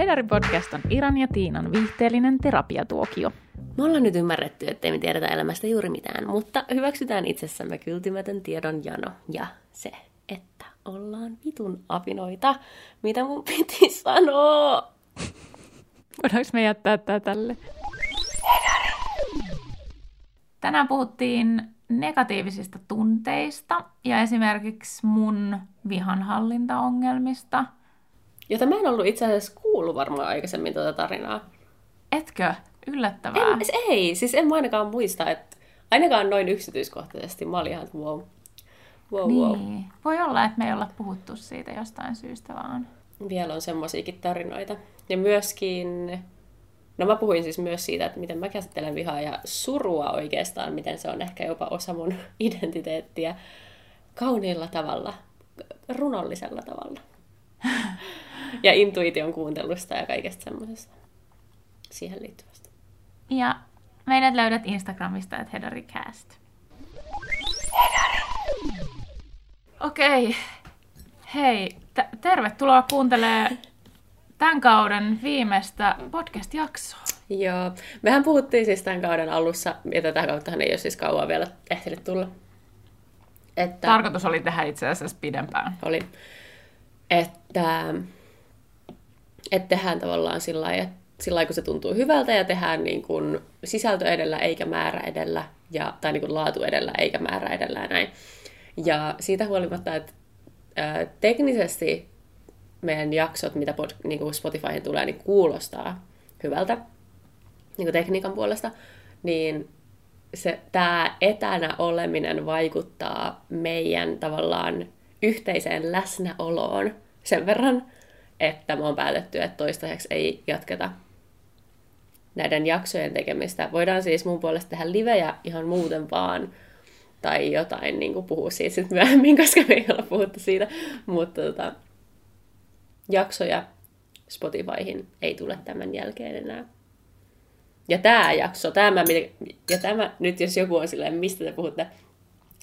Hedari Podcast on Iran ja Tiinan viihteellinen terapiatuokio. Me ollaan nyt ymmärretty, ettei me tiedetä elämästä juuri mitään, mutta hyväksytään itsessämme kyltymätön tiedon jano ja se, että ollaan vitun apinoita. Mitä mun piti sanoa? Voidaanko me jättää tää tälle? Tänään puhuttiin negatiivisista tunteista ja esimerkiksi mun vihanhallintaongelmista. Jota mä en ollut itse asiassa kuullut varmaan aikaisemmin tuota tarinaa. Etkö? Yllättävää. En, ei, siis en mä ainakaan muista, että ainakaan noin yksityiskohtaisesti mä olin ihan, että wow. Wow, niin. wow. Voi olla, että me ei olla puhuttu siitä jostain syystä vaan. Vielä on semmoisiakin tarinoita. Ja myöskin, no mä puhuin siis myös siitä, että miten mä käsittelen vihaa ja surua oikeastaan, miten se on ehkä jopa osa mun identiteettiä kauniilla tavalla, runollisella tavalla. ja intuition kuuntelusta ja kaikesta semmoisesta siihen liittyvästä. Ja meidät löydät Instagramista, että HedariCast. Okei. Hei, t- tervetuloa kuuntelemaan tämän kauden viimeistä podcast-jaksoa. Joo. Mehän puhuttiin siis tämän kauden alussa, ja tätä kauttahan ei ole siis kauan vielä ehtinyt tulla. Että Tarkoitus oli tehdä itse asiassa pidempään. Oli. Että, että tehdään tavallaan sillä lailla, sillä kun se tuntuu hyvältä ja tehdään niin kuin sisältö edellä eikä määrä edellä, ja, tai niin kuin laatu edellä eikä määrä edellä ja näin. Ja siitä huolimatta, että ää, teknisesti meidän jaksot, mitä pod, niin kuin Spotifyhin tulee, niin kuulostaa hyvältä niin kuin tekniikan puolesta, niin se, tämä etänä oleminen vaikuttaa meidän tavallaan yhteiseen läsnäoloon sen verran, että me on päätetty, että toistaiseksi ei jatketa näiden jaksojen tekemistä. Voidaan siis mun puolesta tehdä livejä ihan muuten vaan, tai jotain niin kuin puhua siitä sitten myöhemmin, koska me ei olla puhuttu siitä. Mutta tota, jaksoja Spotifyhin ei tule tämän jälkeen enää. Ja tämä jakso, tämä, ja tämä, nyt jos joku on silleen, mistä te puhutte,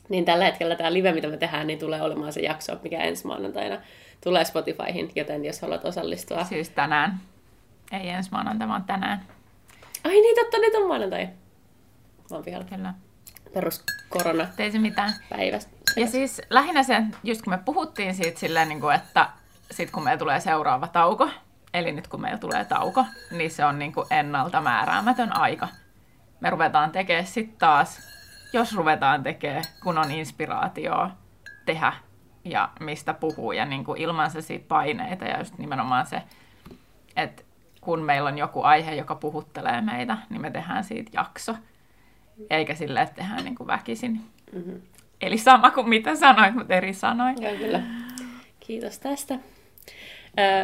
niin tällä hetkellä tämä live, mitä me tehdään, niin tulee olemaan se jakso, mikä ensi maanantaina tulee Spotifyhin, joten jos haluat osallistua. Siis tänään. Ei ensi maanantaina, vaan tänään. Ai niin, totta, nyt on maanantai. Mä oon pihalla. Kyllä. Perus korona. Ei se mitään. Päivästä. Ja siis lähinnä se, just kun me puhuttiin siitä silleen, niin kuin, että sit kun meillä tulee seuraava tauko, eli nyt kun meillä tulee tauko, niin se on niin kuin ennalta määräämätön aika. Me ruvetaan tekemään sitten taas, jos ruvetaan tekemään, kun on inspiraatioa tehdä ja mistä puhuu ja niin kuin ilman se siitä paineita ja just nimenomaan se, että kun meillä on joku aihe, joka puhuttelee meitä, niin me tehdään siitä jakso. Eikä sille, että tehdään niin kuin väkisin. Mm-hmm. Eli sama kuin mitä sanoit, mutta eri sanoin. Joo, kyllä. Kiitos tästä.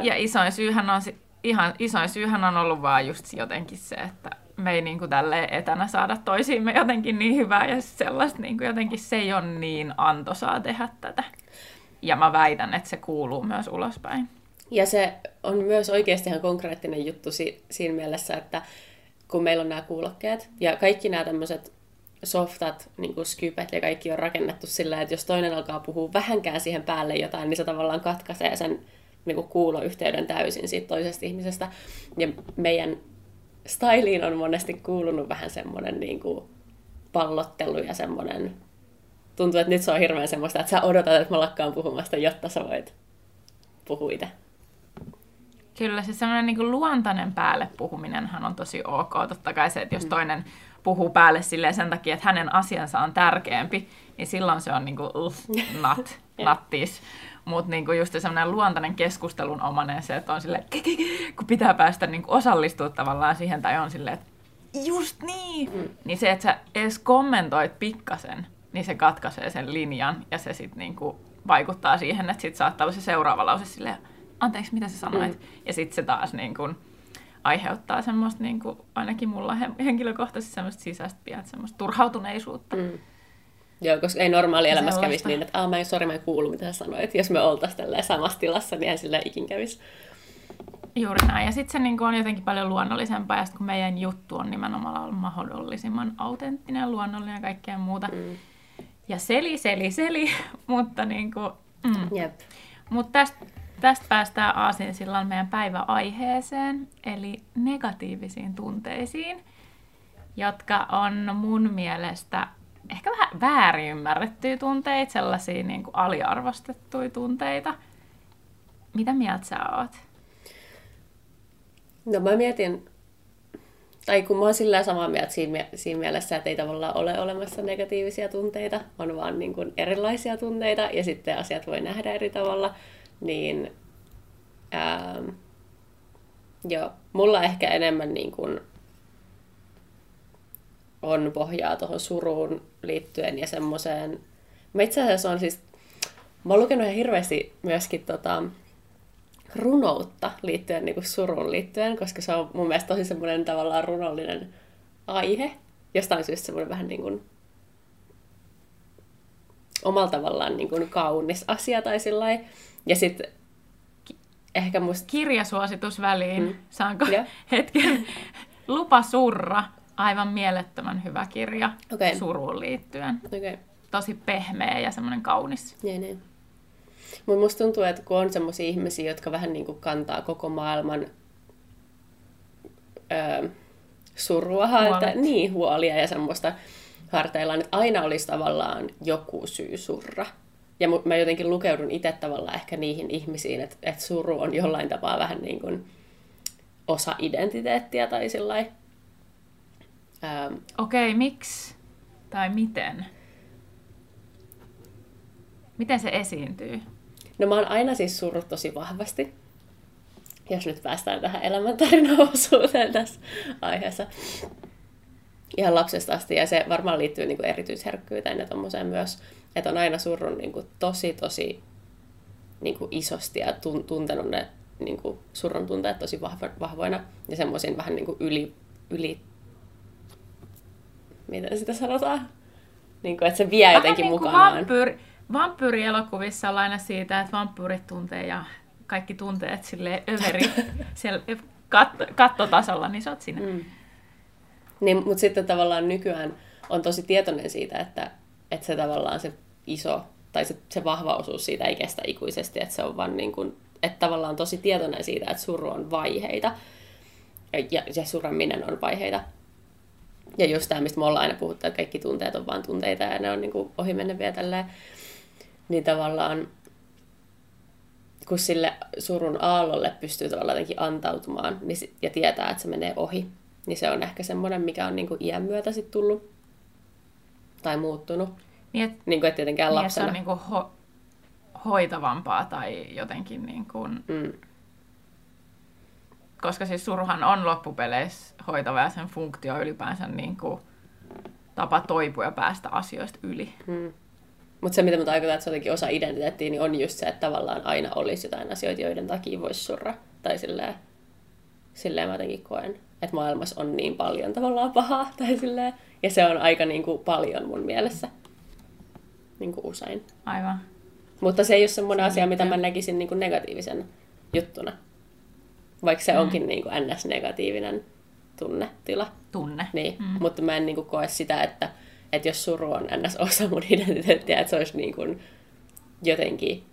Ja isoin syyhän on, ihan isoin syyhän on ollut vaan just jotenkin se, että me ei niin kuin etänä saada toisiimme jotenkin niin hyvää ja sellaista niin kuin jotenkin se ei ole niin antoisaa tehdä tätä. Ja mä väitän, että se kuuluu myös ulospäin. Ja se on myös oikeasti ihan konkreettinen juttu si- siinä mielessä, että kun meillä on nämä kuulokkeet ja kaikki nämä tämmöiset softat, niin kuin Skypet ja kaikki on rakennettu sillä, että jos toinen alkaa puhua vähänkään siihen päälle jotain, niin se tavallaan katkaisee sen niin kuin kuuloyhteyden täysin siitä toisesta ihmisestä. Ja meidän styliin on monesti kuulunut vähän semmoinen niin kuin pallottelu ja semmoinen... Tuntuu, että nyt se on hirveän semmoista, että sä odotat, että mä lakkaan puhumasta, jotta sä voit puhua itse. Kyllä, se semmoinen niin luontainen päälle puhuminenhan on tosi ok. Totta kai se, että jos mm. toinen puhuu päälle silleen sen takia, että hänen asiansa on tärkeämpi, niin silloin se on niin kuin, uh, not, nattis. Mutta niinku just semmoinen luontainen keskustelun omanen se, että on silleen, kun pitää päästä niinku osallistua tavallaan siihen, tai on silleen, että just niin, mm. niin se, että sä edes kommentoit pikkasen, niin se katkaisee sen linjan, ja se sitten niinku vaikuttaa siihen, että sit saattaa olla se seuraava lause silleen, anteeksi, mitä sä sanoit? Mm. Ja sitten se taas niin kuin, aiheuttaa semmoista, niin kuin, ainakin mulla henkilökohtaisesti semmoista sisäistä pientä semmoista turhautuneisuutta. Mm. Joo, koska ei normaali elämässä kävisi niin, että mä en, sorry, mä en kuulu, mitä sä sanoit. Jos me oltaisiin samassa tilassa, niin ei sillä ikin kävisi. Juuri näin. Ja sitten se niin on jotenkin paljon luonnollisempaa, ja sit kun meidän juttu on nimenomaan mahdollisimman autenttinen, luonnollinen ja kaikkea muuta. Mm. Ja seli, seli, seli, mutta niin kuin, mm. Jep. Mut tästä tästä päästään aasin silloin meidän päiväaiheeseen, eli negatiivisiin tunteisiin, jotka on mun mielestä ehkä vähän väärin ymmärrettyjä tunteita, sellaisia niin kuin aliarvostettuja tunteita. Mitä mieltä sä oot? No mä mietin, tai kun mä oon sillä samaa mieltä siinä, siinä mielessä, että ei tavallaan ole olemassa negatiivisia tunteita, on vaan niin kuin erilaisia tunteita ja sitten asiat voi nähdä eri tavalla, niin ää, joo, mulla ehkä enemmän niin kuin on pohjaa tuohon suruun liittyen ja semmoiseen. Mä itse asiassa on siis, mä oon lukenut ihan hirveästi myöskin tota, runoutta liittyen niin kuin surun liittyen, koska se on mun mielestä tosi semmoinen tavallaan runollinen aihe. Jostain syystä semmoinen vähän niin kuin omalla tavallaan niin kuin kaunis asia tai sillä Ja sitten ehkä musta... Kirjasuositus väliin. Mm. Saanko yeah. hetken? Lupa surra. Aivan mielettömän hyvä kirja okay. suruun liittyen. Okay. Tosi pehmeä ja semmoinen kaunis. Niin, niin. Mutta musta tuntuu, että kun on semmoisia ihmisiä, jotka vähän niin kuin kantaa koko maailman öö, surua, että, niin, huolia ja semmoista harteillaan, että aina olisi tavallaan joku syy surra. Ja mä jotenkin lukeudun itse tavallaan ehkä niihin ihmisiin, että, että suru on jollain tapaa vähän niin kuin osa identiteettiä tai sillä ähm. Okei, okay, miksi? Tai miten? Miten se esiintyy? No mä oon aina siis surrut tosi vahvasti. Jos nyt päästään tähän elämäntarinaosuuteen tässä aiheessa. Ihan lapsesta asti, ja se varmaan liittyy niin kuin erityisherkkyyteen ja tommoseen myös, että on aina surrun niin kuin tosi tosi niin kuin isosti ja tuntenut ne niin kuin surun tunteet tosi vahvo, vahvoina ja semmoisin vähän niin kuin yli, yli miten sitä sanotaan? Niin kuin, että se vie jotenkin niin mukanaan. Vampyyri, vampyyrielokuvissa on aina siitä, että vampyyrit tuntee ja kaikki tunteet sille överi siellä katto, kattotasolla, niin sä oot siinä. Mm. Niin, mutta sitten tavallaan nykyään on tosi tietoinen siitä, että, että se tavallaan se iso, tai se, se vahva osuus siitä ei kestä ikuisesti, että se on vaan niin kuin, että tavallaan tosi tietoinen siitä, että suru on vaiheita, ja, ja suraminen on vaiheita. Ja just tämä, mistä me ollaan aina puhuttu, että kaikki tunteet on vain tunteita ja ne on niin kuin ohi mennä vielä tälleen niin tavallaan kun sille surun aallolle pystyy tavallaan jotenkin antautumaan niin, ja tietää, että se menee ohi, niin se on ehkä semmoinen, mikä on niin kuin iän myötä sitten tullut tai muuttunut. Niin, et, niin kuin, että tietenkään niin, lapsena. Se on niin kuin ho- hoitavampaa tai jotenkin niin kuin... Mm. Koska siis suruhan on loppupeleissä hoitava ja sen funktio ylipäänsä niin kuin tapa toipua ja päästä asioista yli. Mm. Mutta se, mitä mä tarkoitan, että se on jotenkin osa identiteettiä, niin on just se, että tavallaan aina olisi jotain asioita, joiden takia voisi surra. Tai silleen, silleen mä jotenkin koen, että maailmassa on niin paljon tavallaan pahaa. Tai silleen, ja se on aika niin kuin, paljon mun mielessä. Niin kuin usein. Aivan. Mutta se ei ole semmoinen asia, mitä mä näkisin niin kuin negatiivisen juttuna. Vaikka se mm. onkin niin kuin ns-negatiivinen tunnetila. Tunne. Niin, mm. mutta mä en niin kuin, koe sitä, että että jos suru on ns. osa mun identiteettiä, että se olisi niin kuin jotenkin...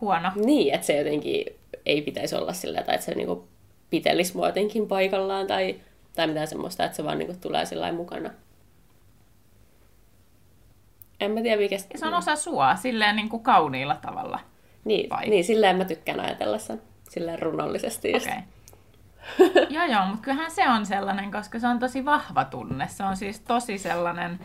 Huono. Niin, että se jotenkin ei pitäisi olla sillä, tai että se niin kuin pitelisi mua jotenkin paikallaan, tai, tai mitään semmoista, että se vaan niin kuin tulee sillä mukana. En mä tiedä mikä... Ja se on osa sua, silleen niin kuin kauniilla tavalla. Niin, Vai? niin silleen mä tykkään ajatella sen, silleen runollisesti Okei. Okay. joo, joo, mutta kyllähän se on sellainen, koska se on tosi vahva tunne. Se on siis tosi sellainen,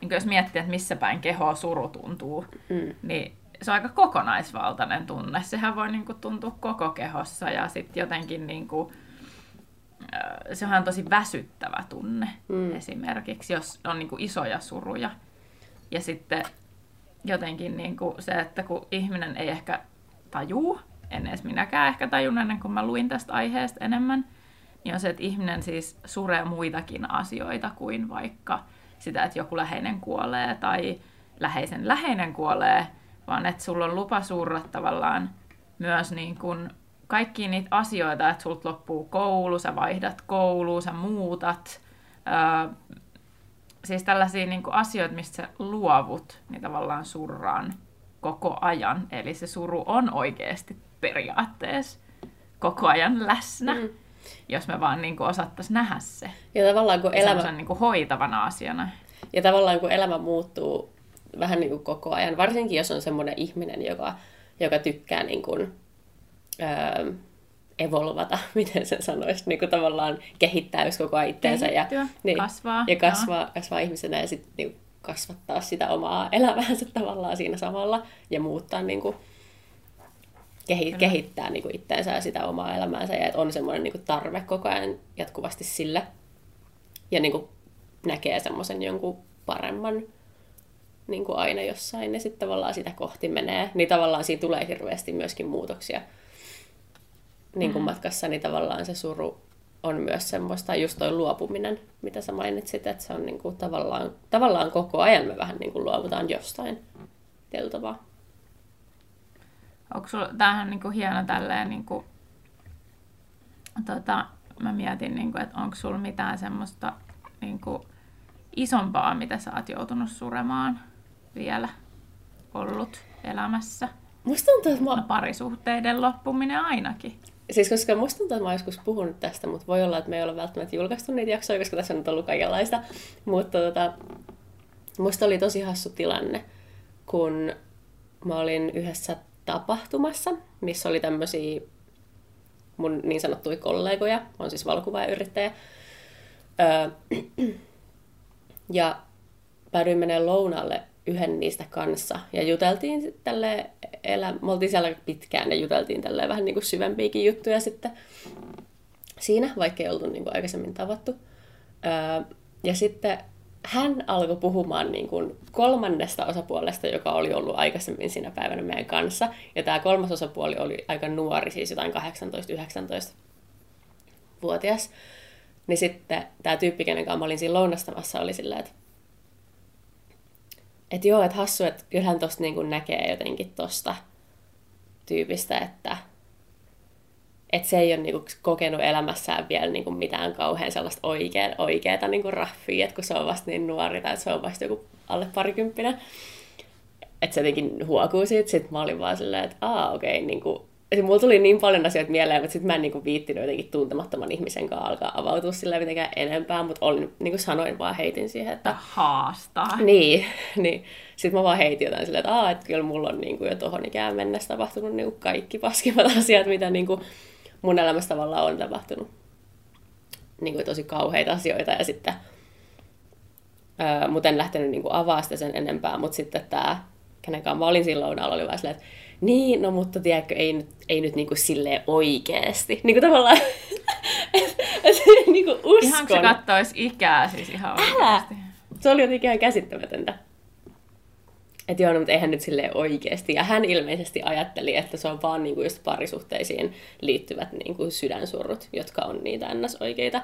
niin jos miettii, että missä päin kehoa suru tuntuu, mm. niin se on aika kokonaisvaltainen tunne. Sehän voi niin kuin, tuntua koko kehossa ja sitten jotenkin niin kuin, se on tosi väsyttävä tunne mm. esimerkiksi, jos on niin kuin, isoja suruja. Ja sitten jotenkin niin kuin, se, että kun ihminen ei ehkä tajuu, en edes minäkään ehkä tajun ennen kuin mä luin tästä aiheesta enemmän, niin on se, että ihminen siis suree muitakin asioita kuin vaikka sitä, että joku läheinen kuolee tai läheisen läheinen kuolee, vaan että sulla on lupa surra tavallaan myös niin kuin kaikki niitä asioita, että sulta loppuu koulu, sä vaihdat koulu, sä muutat, öö, siis tällaisia niin kuin asioita, mistä sä luovut, niin tavallaan surraan koko ajan. Eli se suru on oikeasti periaatteessa koko ajan läsnä, mm. jos me vaan niin osattaisiin nähdä se. Ja tavallaan kun elämä... niin kuin hoitavana asiana. Ja tavallaan kun elämä muuttuu vähän niin kuin koko ajan, varsinkin jos on semmoinen ihminen, joka, joka tykkää niin kuin, öö, evolvata, miten sen sanoisi, niin kuin tavallaan kehittää just koko ajan itteensä ja, niin, kasvaa, ja kasvaa, kasvaa ihmisenä ja sitten niin kasvattaa sitä omaa elämäänsä tavallaan siinä samalla ja muuttaa niin kuin, kehi, kehittää niin kuin itteensä ja sitä omaa elämäänsä ja että on semmoinen niin kuin tarve koko ajan jatkuvasti sille ja niin kuin näkee semmoisen jonkun paremman niin kuin aina jossain ja sitten tavallaan sitä kohti menee, niin tavallaan siinä tulee hirveästi myöskin muutoksia niin kuin mm. matkassa, niin tavallaan se suru on myös semmoista, just toi luopuminen, mitä sä mainitsit, että se on niin kuin tavallaan, tavallaan koko ajan me vähän niin kuin luovutaan jostain teltavaa. Onko sulla, tämähän on niin kuin hieno tälleen, niin kuin, tota, mä mietin, niin kuin, että onko sulla mitään semmoista niin kuin, isompaa, mitä sä oot joutunut suremaan vielä ollut elämässä? Musta tuntuu, että mä... No, parisuhteiden loppuminen ainakin. Siis koska musta tuntuu, että mä joskus puhunut tästä, mutta voi olla, että me ei ole välttämättä julkaistu niitä jaksoja, koska tässä on nyt ollut kaikenlaista. Mutta tota, musta oli tosi hassu tilanne, kun mä olin yhdessä tapahtumassa, missä oli tämmöisiä mun niin sanottuja kollegoja, on siis valokuvaajayrittäjä. Öö, ja päädyin menemään lounalle yhden niistä kanssa ja juteltiin tälle elä... me oltiin siellä pitkään ja juteltiin tälle vähän niin kuin syvempiäkin juttuja sitten siinä, vaikka ei oltu niin kuin aikaisemmin tavattu. Öö, ja sitten hän alkoi puhumaan niin kuin kolmannesta osapuolesta, joka oli ollut aikaisemmin siinä päivänä meidän kanssa. Ja tämä kolmas osapuoli oli aika nuori, siis jotain 18-19-vuotias. Niin sitten tämä tyyppi, kenen kanssa mä olin siinä lounastamassa, oli silleen, että et joo, että hassu, että kyllähän tosta niin näkee jotenkin tosta tyypistä, että että se ei ole niinku kokenut elämässään vielä niinku mitään kauhean sellaista oikea, oikeata niinku raffia, että kun se on vasta niin nuori tai se on vasta joku alle parikymppinen. Että se jotenkin huokuu siitä. Sitten mä olin vaan silleen, että aa okei, okay, niinku, mulla tuli niin paljon asioita mieleen, mutta sitten mä en niinku viittinyt jotenkin tuntemattoman ihmisen kanssa alkaa avautua sillä mitenkään enempää, mutta olin, niin kuin sanoin, vaan heitin siihen, että... Haastaa. Niin, niin. Sitten mä vaan heitin jotain silleen, että, Aa, että kyllä mulla on niinku jo tohon ikään mennessä tapahtunut niinku kaikki paskimmat asiat, mitä niinku mun elämässä tavallaan on tapahtunut. Niinku tosi kauheita asioita ja sitten... Öö, mutta en lähtenyt niinku avaa sitä sen enempää, mutta sitten tämä, kenen kanssa mä olin silloin, oli vaan silleen, että niin, no mutta tiedätkö, ei nyt, ei nyt niinku silleen oikeesti. Niinku tavallaan, et, niinku uskon. Ihan se kattois ikää siis ihan oikeesti. Se oli jotenkin ihan käsittämätöntä. Että joo, no, mutta eihän nyt silleen oikeesti. Ja hän ilmeisesti ajatteli, että se on vaan niinku just parisuhteisiin liittyvät niinku sydänsurrut, jotka on niitä ns. oikeita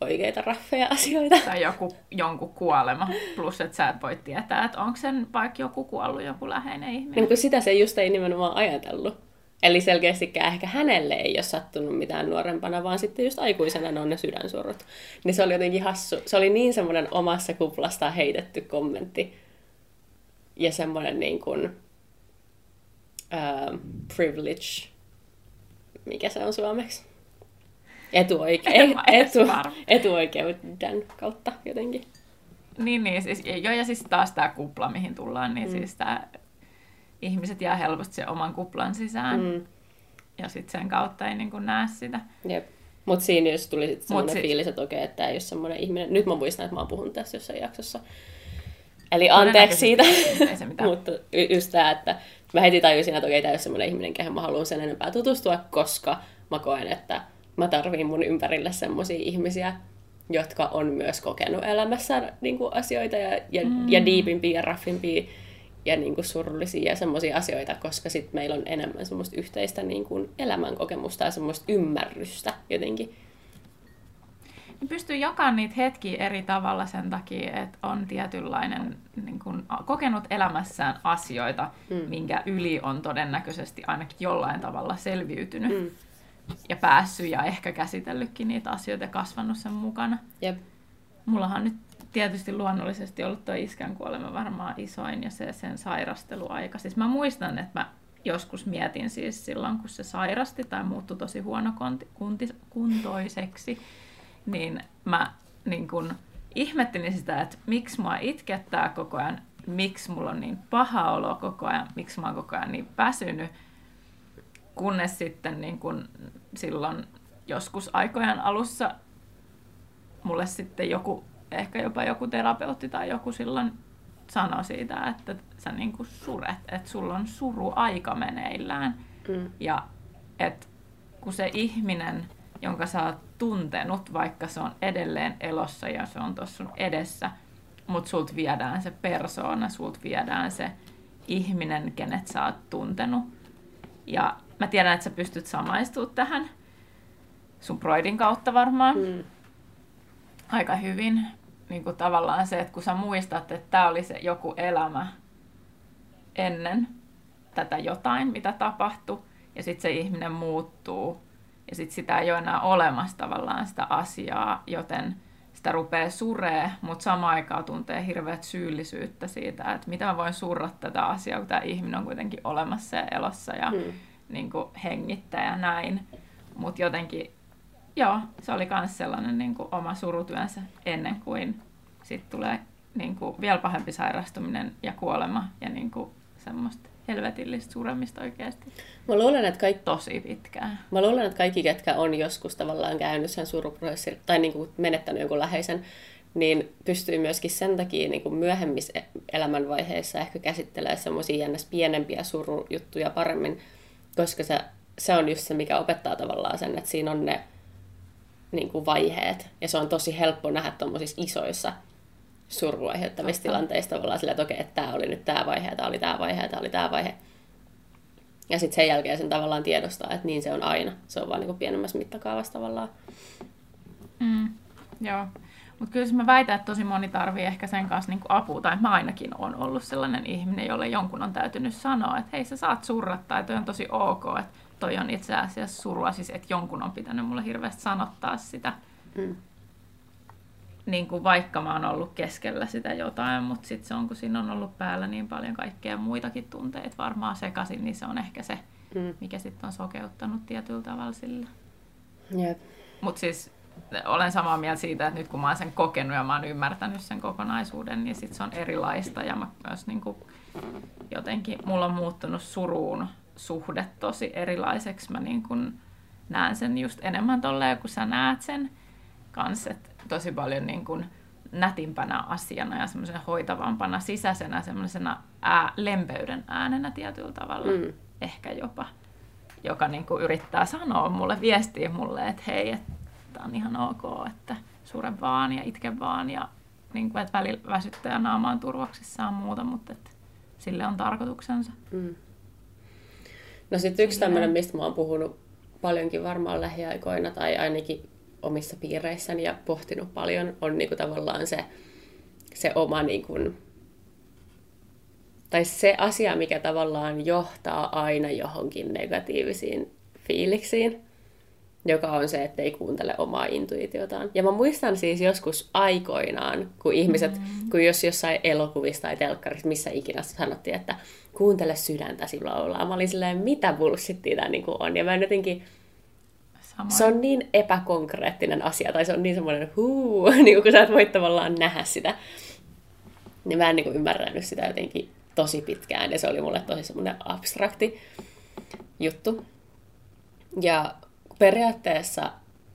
oikeita raffeja asioita. Tai joku, jonkun kuolema, plus että sä et voi tietää, että onko sen vaikka joku kuollut, joku läheinen ihminen. Niin, kun sitä se just ei nimenomaan ajatellut. Eli selkeästikään ehkä hänelle ei ole sattunut mitään nuorempana, vaan sitten just aikuisena ne on ne sydänsurut. Niin se oli jotenkin hassu. Se oli niin semmoinen omassa kuplasta heitetty kommentti. Ja semmoinen niin kuin, uh, privilege, mikä se on suomeksi? etuoike- etu, etuoikeuden kautta jotenkin. Niin, niin siis, joo, ja siis taas tämä kupla, mihin tullaan, niin mm. siis tämä ihmiset jää helposti sen oman kuplan sisään. Mm. Ja sitten sen kautta ei niin kuin näe sitä. Jep. Mutta siinä jos tuli sitten semmoinen si- fiilis, että okei, että tämä ei ole semmoinen ihminen. Nyt mä muistan, että mä oon puhunut tässä jossain jaksossa. Eli anteeksi siitä. Mutta just tämä, että mä heti tajusin, että okei, tämä ei ole semmoinen ihminen, kehen mä haluan sen enempää tutustua, koska mä koen, että mä tarviin mun ympärille semmoisia ihmisiä, jotka on myös kokenut elämässä niin kuin asioita ja, ja, mm. ja diipimpiä ja raffimpia ja niin kuin surullisia ja semmoisia asioita, koska sitten meillä on enemmän semmoista yhteistä niin kuin elämänkokemusta ja semmoista ymmärrystä jotenkin. Niin pystyy jakamaan niitä hetkiä eri tavalla sen takia, että on tietynlainen niin kuin, kokenut elämässään asioita, mm. minkä yli on todennäköisesti ainakin jollain tavalla selviytynyt. Mm ja päässyt ja ehkä käsitellytkin niitä asioita ja kasvanut sen mukana. Jep. Mullahan nyt tietysti luonnollisesti ollut tuo iskän kuolema varmaan isoin ja se sen sairasteluaika. Siis mä muistan, että mä joskus mietin siis silloin, kun se sairasti tai muuttui tosi huonokuntoiseksi, niin mä niin kun ihmettelin sitä, että miksi mua itkettää koko ajan, miksi mulla on niin paha olo koko ajan, miksi mä oon koko ajan niin väsynyt, kunnes sitten niin kun silloin joskus aikojen alussa mulle sitten joku, ehkä jopa joku terapeutti tai joku silloin sanoi siitä, että sä niin kuin suret, että sulla on suru aika meneillään. Mm. Ja että kun se ihminen, jonka sä oot tuntenut, vaikka se on edelleen elossa ja se on tuossa sun edessä, mutta sulta viedään se persoona, sulta viedään se ihminen, kenet sä oot tuntenut. Ja mä tiedän, että sä pystyt samaistumaan tähän sun Broidin kautta varmaan mm. aika hyvin niin kuin tavallaan se, että kun sä muistat, että tämä oli se joku elämä ennen tätä jotain, mitä tapahtui, ja sitten se ihminen muuttuu, ja sitten sitä ei ole enää olemassa tavallaan sitä asiaa, joten sitä rupeaa suree, mutta samaan aikaan tuntee hirveät syyllisyyttä siitä, että mitä mä voin surra tätä asiaa, kun tämä ihminen on kuitenkin olemassa ja elossa ja hmm. niin kuin hengittää ja näin. Mutta jotenkin Joo, se oli myös sellainen niin kuin oma surutyönsä ennen kuin sitten tulee niin kuin vielä pahempi sairastuminen ja kuolema ja niin kuin semmoista helvetillistä suremista oikeasti. Mä luulen, että kaikki... Tosi pitkään. Mä luulen, että kaikki, ketkä on joskus tavallaan käynyt sen suruprosessin tai niin kuin menettänyt jonkun läheisen, niin pystyy myöskin sen takia niin kuin myöhemmissä e- elämänvaiheissa ehkä käsittelemään semmoisia jännäs pienempiä surujuttuja paremmin, koska se, se on just se, mikä opettaa tavallaan sen, että siinä on ne niin kuin vaiheet. Ja se on tosi helppo nähdä tuommoisissa isoissa surua aiheuttavissa tilanteissa tavallaan sillä, että okei, että tämä oli nyt tämä vaihe, tämä oli tämä vaihe, tämä oli tämä vaihe. Ja sitten sen jälkeen sen tavallaan tiedostaa, että niin se on aina. Se on vaan niin pienemmässä mittakaavassa tavallaan. Mm, joo. Mutta kyllä mä väitän, että tosi moni tarvii ehkä sen kanssa niin apua, tai mä ainakin on ollut sellainen ihminen, jolle jonkun on täytynyt sanoa, että hei sä saat surrattaa, että toi on tosi ok, että toi on itse asiassa surua, siis että jonkun on pitänyt mulle hirveästi sanottaa sitä. Mm. Niin kuin vaikka mä oon ollut keskellä sitä jotain, mutta sitten se on, kun siinä on ollut päällä niin paljon kaikkea muitakin tunteita varmaan sekaisin, niin se on ehkä se, mm. mikä sitten on sokeuttanut tietyllä tavalla sillä. Yep. Mutta siis olen samaa mieltä siitä, että nyt kun mä oon sen kokenut ja mä oon ymmärtänyt sen kokonaisuuden, niin sit se on erilaista ja mä myös niin kuin jotenkin, mulla on muuttunut suruun suhde tosi erilaiseksi. Mä niin kun näen sen just enemmän tolleen, kun sä näet sen kanssa, että tosi paljon niin kun nätimpänä asiana ja semmoisen hoitavampana sisäisenä semmoisena ää, lempeyden äänenä tietyllä tavalla mm. ehkä jopa, joka niin kuin yrittää sanoa mulle, viestiä mulle, että hei, että on ihan ok, että sure vaan ja itke vaan ja niin kuin, että välillä väsyttää naamaan turvaksissaan muuta, mutta että sille on tarkoituksensa. Mm. No sitten yksi tämmöinen, mistä mä oon puhunut paljonkin varmaan lähiaikoina tai ainakin omissa piireissäni ja pohtinut paljon, on niinku tavallaan se, se oma niinku, tai se asia, mikä tavallaan johtaa aina johonkin negatiivisiin fiiliksiin joka on se, että ei kuuntele omaa intuitiotaan. Ja mä muistan siis joskus aikoinaan, kun ihmiset, mm. kun jos jossain elokuvissa tai telkkarissa, missä ikinä sanottiin, että kuuntele sydäntäsi laulaa. Mä olin silleen, mitä bullshittia tämä niin on. Ja mä jotenkin, Samoin. se on niin epäkonkreettinen asia, tai se on niin semmoinen huu, niin kun sä et voi tavallaan nähdä sitä. Niin mä en niin ymmärtänyt sitä jotenkin tosi pitkään, ja se oli mulle tosi semmoinen abstrakti juttu. Ja periaatteessa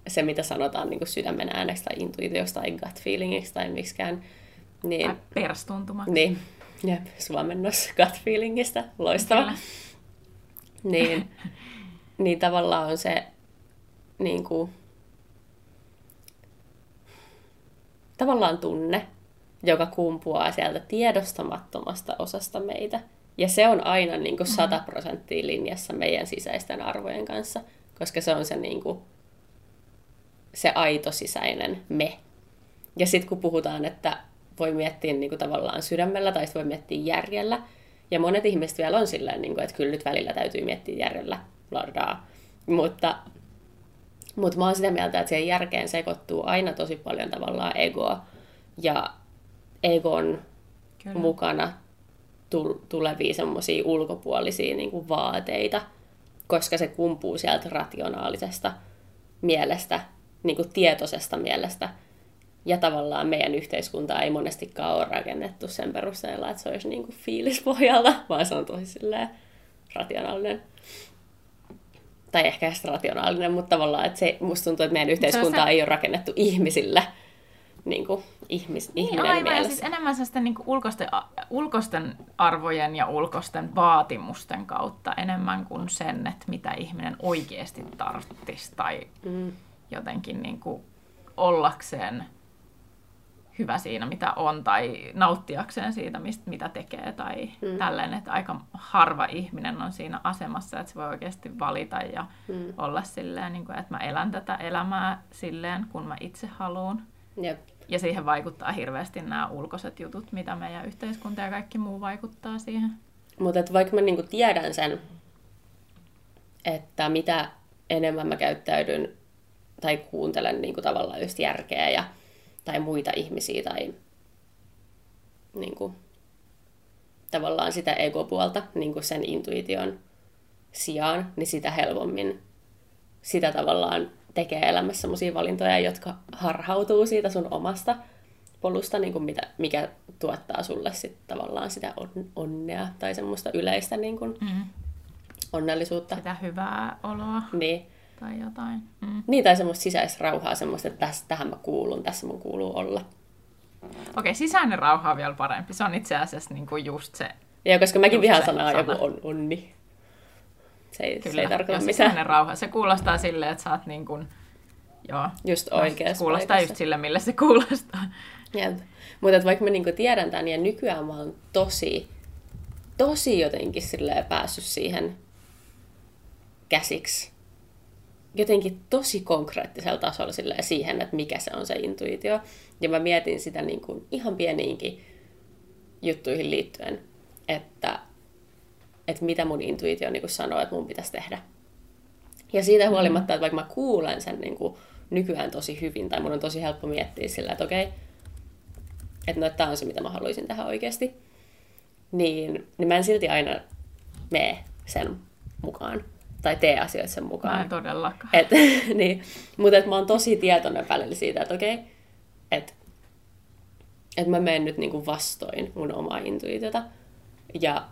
se, mitä sanotaan niin sydämen ääneksi tai intuitioksi tai gut feelingiksi tai miksikään. Niin, tai perstuntumaksi. Niin, jep, suomennos gut feelingistä, loistava. Kyllä. Niin, niin tavallaan on se niin kuin, tavallaan tunne, joka kumpuaa sieltä tiedostamattomasta osasta meitä. Ja se on aina niin kuin 100 prosenttia linjassa meidän sisäisten arvojen kanssa – koska se on se, niin kuin, se aito sisäinen me. Ja sitten kun puhutaan, että voi miettiä niin kuin tavallaan sydämellä tai voi miettiä järjellä, ja monet ihmiset vielä on silleen, niin kuin, että kyllä nyt välillä täytyy miettiä järjellä, bladaa. Mutta, mutta mä oon sitä mieltä, että siihen järkeen sekoittuu aina tosi paljon tavallaan egoa ja egon Kyllä. mukana tul- tulevia semmoisia ulkopuolisia niin kuin vaateita, koska se kumpuu sieltä rationaalisesta mielestä, niin kuin tietoisesta mielestä. Ja tavallaan meidän yhteiskunta ei monestikaan ole rakennettu sen perusteella, että se olisi niin kuin fiilispohjalta, vaan se on tosi rationaalinen. Tai ehkä edes rationaalinen, mutta tavallaan, että se, musta tuntuu, että meidän yhteiskunta se- ei ole rakennettu ihmisille niin kuin ihmis, Niin, ihminen aivan, ja mielessä. siis enemmän sellaisten niin ulkoisten, ulkoisten arvojen ja ulkoisten vaatimusten kautta enemmän kuin sen, että mitä ihminen oikeasti tarttisi tai Mm. jotenkin niin kuin ollakseen hyvä siinä, mitä on, tai nauttiakseen siitä, mistä, mitä tekee, tai mm. tälleen, että aika harva ihminen on siinä asemassa, että se voi oikeasti valita ja Mm. olla silleen, niin kuin, että mä elän tätä elämää silleen, kun mä itse haluan. Jep. Ja siihen vaikuttaa hirveästi nämä ulkoiset jutut, mitä meidän yhteiskunta ja kaikki muu vaikuttaa siihen. Mutta vaikka mä niinku tiedän sen, että mitä enemmän mä käyttäydyn tai kuuntelen niinku tavallaan just järkeä ja, tai muita ihmisiä tai niinku, tavallaan sitä egopuolta niinku sen intuition sijaan, niin sitä helpommin sitä tavallaan tekee elämässä sellaisia valintoja, jotka harhautuu siitä sun omasta polusta, niin kuin mitä, mikä tuottaa sulle sit tavallaan sitä on, onnea tai semmoista yleistä niin kuin Mm. onnellisuutta. Sitä hyvää oloa Niin. Tai jotain. Mm. niin, tai semmoista sisäistä rauhaa, semmoista, että tässä, tähän mä kuulun, tässä mun kuuluu olla. Okei, sisäinen rauha on vielä parempi. Se on itse asiassa niin kuin just se, Ja koska mäkin vihaan se sanaa sana. joku on, onni. Se ei, se kyllä, ei tarkoita ja mitään. sisäinen rauha. Se kuulostaa silleen, että sä oot niin kuin, joo, Just oikeassa se kuulostaa paikassa. just sille, mille se kuulostaa. Jep. Mutta vaikka mä niinku tiedän tämän ja nykyään mä oon tosi, tosi jotenkin silleen päässyt siihen käsiksi. Jotenkin tosi konkreettisella tasolla siihen, että mikä se on se intuitio. Ja mä mietin sitä niinku ihan pieniinkin juttuihin liittyen, että, että mitä mun intuitio niinku sanoo, että mun pitäisi tehdä. Ja siitä huolimatta, että vaikka mä kuulen sen niinku nykyään tosi hyvin, tai mun on tosi helppo miettiä sillä, että okei, että no, että tämä on se, mitä mä haluaisin tehdä oikeasti, niin, niin mä en silti aina mene sen mukaan, tai tee asioita sen Mä mukaan. en todellakaan. Et, niin, mutta et mä oon tosi tietoinen välillä siitä, että okei, että et mä menen nyt niinku vastoin mun omaa intuitiota. Ja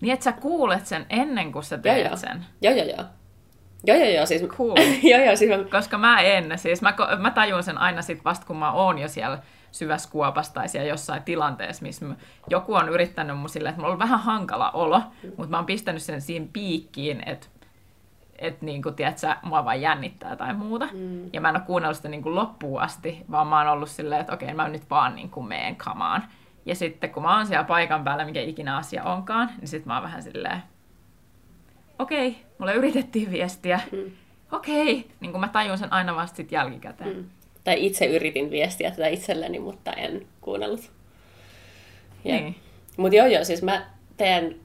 Niin, että sä kuulet sen ennen kuin sä Joo, teet joo. sen. joo, joo, joo. Joo, joo, joo, siis... Cool. joo, joo, siis mä, Koska mä en, siis mä, mä tajun sen aina sit vasta, kun mä oon jo siellä syvässä kuopassa tai siellä jossain tilanteessa, missä mä, joku on yrittänyt mun silleen, että mulla on vähän hankala olo, mutta mä oon pistänyt sen siinä piikkiin, että että niin kuin, tiedätkö, mua vaan jännittää tai muuta. Mm. Ja mä en ole kuunnellut sitä niin kuin loppuun asti, vaan mä oon ollut silleen, että okei, mä nyt vaan niin kuin meen kamaan. Ja sitten kun mä oon siellä paikan päällä, mikä ikinä asia onkaan, niin sitten mä oon vähän silleen, okei, mulle yritettiin viestiä. Mm. Okei, niin kuin mä tajun sen aina vasta sit jälkikäteen. Mm. tai itse yritin viestiä tätä itselleni, mutta en kuunnellut. Ja- Niin. Mutta joo, joo, siis mä teen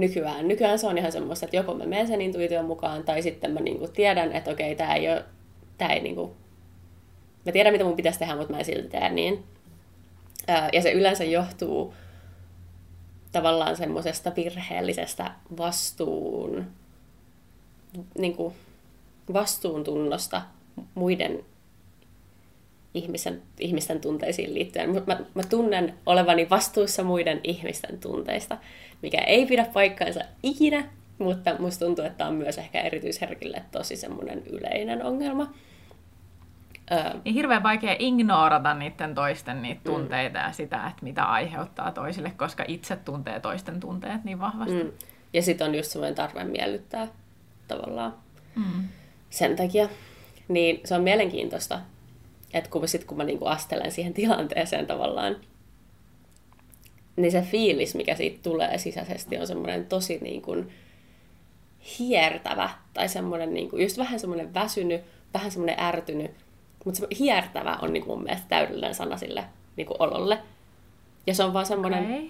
nykyään. Nykyään se on ihan semmoista, että joko mä menen sen intuition mukaan, tai sitten mä niinku tiedän, että okei, tää ei ole, tää ei niinku... Mä tiedän, mitä mun pitäisi tehdä, mutta mä en silti tee niin. Ja se yleensä johtuu tavallaan semmoisesta virheellisestä vastuun, niinku, vastuuntunnosta muiden ihmisen, ihmisten tunteisiin liittyen. Mä, mä, mä tunnen olevani vastuussa muiden ihmisten tunteista, mikä ei pidä paikkaansa ikinä, mutta musta tuntuu, että tämä on myös ehkä erityisherkille tosi semmoinen yleinen ongelma. Öö, Niin hirveän vaikea ignorata niiden toisten niitä tunteita ja sitä, että mitä aiheuttaa toisille, koska itse tuntee toisten tunteet niin vahvasti. mm. Ja sitten on just semmoinen tarve miellyttää tavallaan Mm. sen takia. Niin se on mielenkiintoista, että kun, sit, kun mä niinku astelen siihen tilanteeseen tavallaan, niin se fiilis, mikä siitä tulee sisäisesti, on semmoinen tosi niin kuin hiertävä, tai semmoinen niin kuin, just vähän semmoinen väsynyt, vähän semmoinen ärtynyt, mutta se hiertävä on niin kuin mun mielestä täydellinen sana sille niin kuin ololle. Ja se on vaan semmoinen, okay.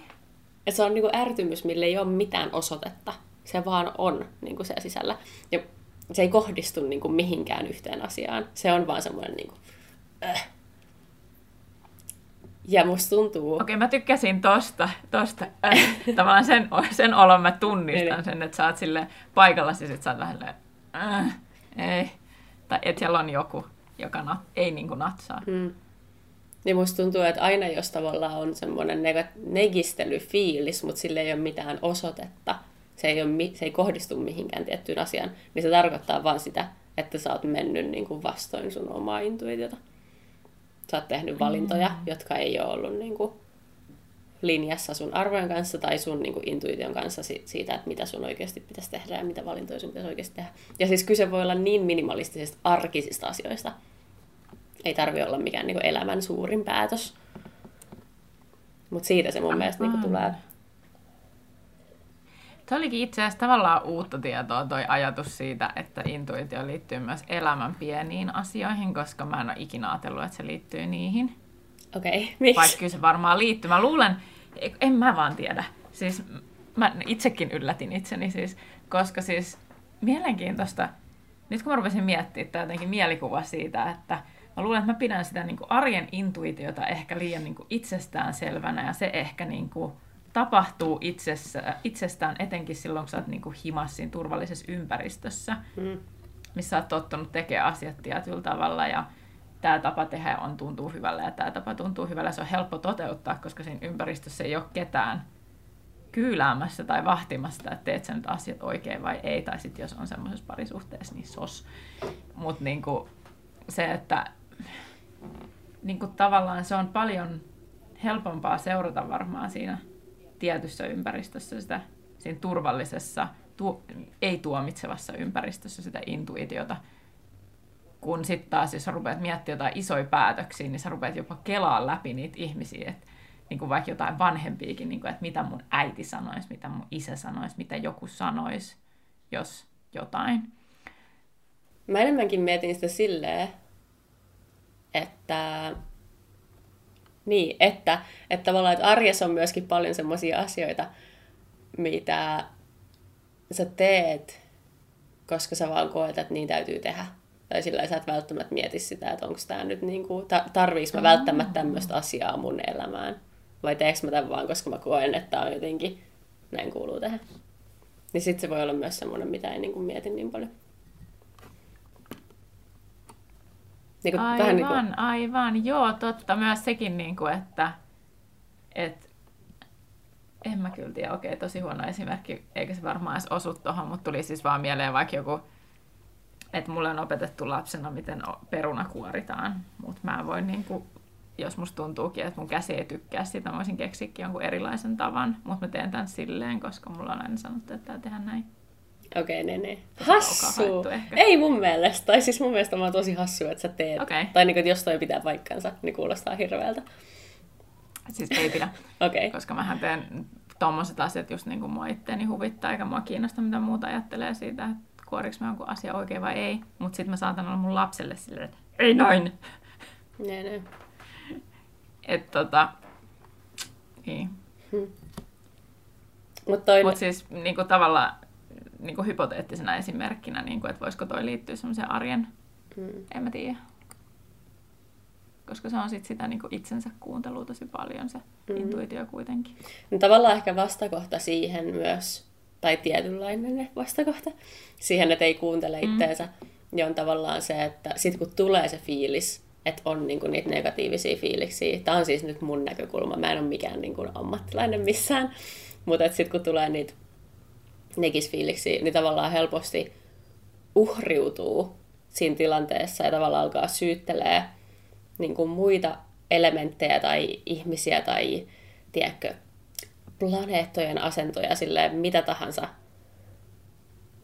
Että se on niin kuin ärtymys, millä ei ole mitään osoitetta. Se vaan on niin kuin siellä sisällä. Ja se ei kohdistu niin kuin mihinkään yhteen asiaan. Se on vaan semmoinen niin kuin, äh. Ja musta tuntuu... Okei, mä tykkäsin tosta, tosta. Äh, tavallaan sen, sen olon mä tunnistan Eli- sen, että sä oot sille paikalla, siis että sä oot vähän äh, ei. Tai että siellä on joku, joka nat, ei niinku natsaa. Mm. Niin musta tuntuu, että aina jos tavallaan on semmoinen neg- negistelyfiilis, mutta sille ei ole mitään osoitetta, se ei, ole mi- se ei kohdistu mihinkään tiettyyn asiaan, niin se tarkoittaa vaan sitä, että sä oot mennyt niin kuin vastoin sun omaa intuitiota. Sä oot tehnyt valintoja, mm. jotka ei ole ollut niin kuin linjassa sun arvojen kanssa tai sun niin kuin intuition kanssa si- siitä, että mitä sun oikeasti pitäisi tehdä ja mitä valintoja sun pitäisi oikeasti tehdä. Ja siis kyse voi olla niin minimalistisista arkisista asioista, ei tarvi olla mikään niin elämän suurin päätös. Mutta siitä se mun mielestä niin tulee. Tämä olikin itse asiassa tavallaan uutta tietoa toi ajatus siitä, että intuitio liittyy myös elämän pieniin asioihin, koska mä en ole ikinä ajatellut, että se liittyy niihin. Okei, okay, miksi? Vaikka kyllä se varmaan liittyy. Mä luulen, en mä vaan tiedä. Siis mä itsekin yllätin itseni siis, koska siis mielenkiintoista, nyt kun mä rupesin miettimään, tämä jotenkin mielikuva siitä, että mä luulen, että mä pidän sitä niin kuin arjen intuitiota ehkä liian niin kuin itsestäänselvänä ja se ehkä niin kuin tapahtuu itsessä, itsestään etenkin silloin, kun sä oot niin kuin himas siinä turvallisessa ympäristössä, Mm. missä oot tottunut tekemään asiat tietyllä tavalla ja tämä tapa tehdä on tuntuu hyvällä ja tämä tapa tuntuu hyvällä. Se on helppo toteuttaa, koska siinä ympäristössä ei ole ketään kyyläämässä tai vahtimassa, että teet sä nyt asiat oikein vai ei, tai sitten jos on semmoisessa parisuhteessa, niin sos. Mutta niinku, se, että niinku, tavallaan se on paljon helpompaa seurata varmaan siinä tietyssä ympäristössä sitä, siinä turvallisessa, tu, ei-tuomitsevassa ympäristössä sitä intuitiota, kun sitten taas, jos sä rupeat miettimään jotain isoja päätöksiä, niin sä rupeat jopa kelaa läpi niitä ihmisiä, että niin kuin vaikka jotain vanhempiakin, niin kuin, että mitä mun äiti sanoisi, mitä mun isä sanoisi, mitä joku sanoisi, jos jotain. Mä enemmänkin mietin sitä silleen, että niin, että, että tavallaan että arjessa on myöskin paljon semmoisia asioita, mitä sä teet, koska sä vaan koet, että niin täytyy tehdä. Tai sillä sä et välttämättä mieti sitä, että onko tämä nyt niinku, ta- tarviiks mä välttämättä tämmöistä asiaa mun elämään. Vai teekö mä tämän vaan, koska mä koen, että on jotenkin, näin kuuluu tehdä. Niin sit se voi olla myös semmoinen, mitä ei niinku mieti niin paljon. Niin kuin, Aivan, vähän niin kuin, aivan. Joo, totta. Myös sekin, niin kuin, että et, en mä kyllä tiedä, okei, tosi huono esimerkki, eikä se varmaan edes osu tuohon, mutta tuli siis vaan mieleen vaikka joku, että mulle on opetettu lapsena, miten peruna kuoritaan, mutta mä voin niin kuin, jos musta tuntuukin, että mun käsi ei tykkää sitä, mä voisin keksiäkin jonkun erilaisen tavan, mutta mä teen tämän silleen, koska mulla on aina sanottu, että tää tehdään näin. Okei, okay, ne, ne. Hassu! Ei mun mielestä. Tai siis mun mielestä on tosi hassu, että sä teet. Okei. Tai niin että jos toi pitää paikkansa, niin kuulostaa hirveältä. Siis ei pidä. Okei. Okay. koska mähän teen tommoset asiat just niin kuin mua itteeni huvittaa, eikä mua kiinnosta, mitä muuta ajattelee siitä, että kuoriks mä jonkun asia oikein vai ei. Mutta sitten mä saatan olla mun lapselle silleen, että ei noin. Ne, ne. Että tota, niin. Mutta toi... Mutta siis niin kuin tavallaan niin kuin hypoteettisena esimerkkinä, niin kuin, että voisiko toi liittyä semmoiseen arjen, Mm. en mä tiedä. Koska se on sit sitä niin kuin itsensä kuuntelua tosi paljon, se Mhm. intuitio kuitenkin. No, tavallaan ehkä vastakohta siihen myös, tai tietynlainen vastakohta, siihen, että ei kuuntele Mm. itteensä, niin on tavallaan se, että sit kun tulee se fiilis, että on niinku niitä negatiivisia fiiliksiä, tämä on siis nyt mun näkökulma, mä en ole mikään niinku ammattilainen missään, mutta sitten kun tulee niitä negisfiiliksiä, niin tavallaan helposti uhriutuu siinä tilanteessa ja tavallaan alkaa syyttelee niin kuin muita elementtejä tai ihmisiä tai, tiedätkö, planeettojen asentoja, silleen mitä tahansa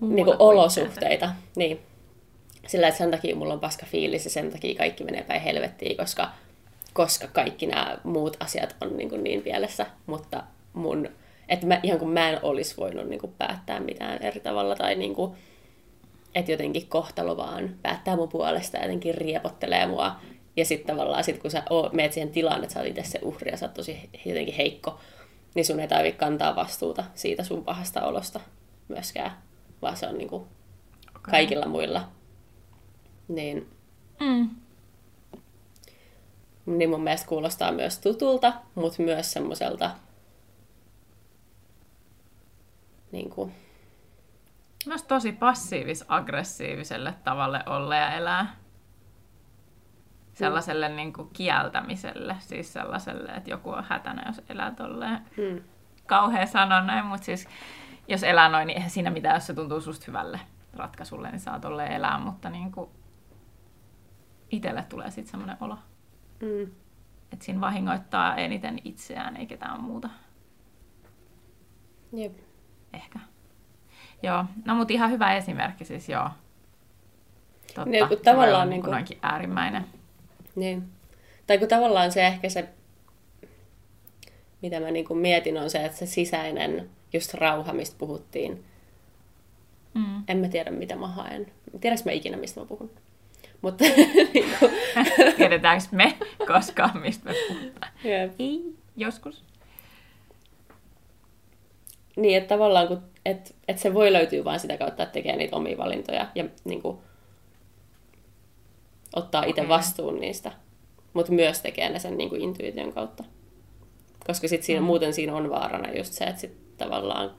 niin kuin kuin olosuhteita. Niin. Sillä, että sen takia mulla on paska fiilis ja sen takia kaikki menee päin helvettiin, koska, koska kaikki nämä muut asiat on niin, kuin niin pielessä. Mutta mun, että mä, ihan kuin mä en olisi voinut niin kuin päättää mitään eri tavalla tai niin kuin, että jotenkin kohtalo vaan päättää mun puolesta ja jotenkin riepottelee mua. Ja sitten tavallaan, sit kun sä oot, meet siihen tilaan, että sä oot itse se uhri ja sä oot tosi jotenkin heikko, niin sun ei tarvitse kantaa vastuuta siitä sun pahasta olosta myöskään, vaan se on niinku kaikilla muilla. Niin, Mm. niin mun mielestä kuulostaa myös tutulta, mutta myös semmoiselta niin kuin, Myös tosi passiivis-aggressiiviselle tavalle olla ja elää. Sellaiselle niin kuin kieltämiselle, siis sellaiselle, että joku on hätänä, jos elää tolleen. mm, Kauhea sanoa näin, mutta siis jos elää noin, niin eihän siinä mitään, jos se tuntuu susta hyvälle ratkaisulle, niin saa tolleen elää, mutta niin kuin itselle tulee sitten semmoinen olo, mm, että siinä vahingoittaa eniten itseään, ei ketään muuta. jep. Ehkä. Joo, no mutta ihan hyvä esimerkki siis, joo. Totta, Niin, kun tavallaan niinku- noinkin äärimmäinen. Niin. Tai kun tavallaan se ehkä se, mitä mä niin kuin mietin, on se, että se sisäinen just rauha, mistä puhuttiin. Mm. En mä tiedä, mitä mä haen. Tiedätkö mä ikinä, mistä mä puhun? Mutta niin kuin, Tiedetäänkö me koskaan, mistä me puhutaan? jep. Ei, joskus. Niin, että tavallaan kun, et, et se voi löytyä vain sitä kautta, että tekee niitä omia valintoja ja niin kuin, ottaa itse Okei. vastuun niistä. Mutta myös tekee ne sen niin kuin intuition kautta. Koska sit siinä, Mm. muuten siinä on vaarana just se, että sit tavallaan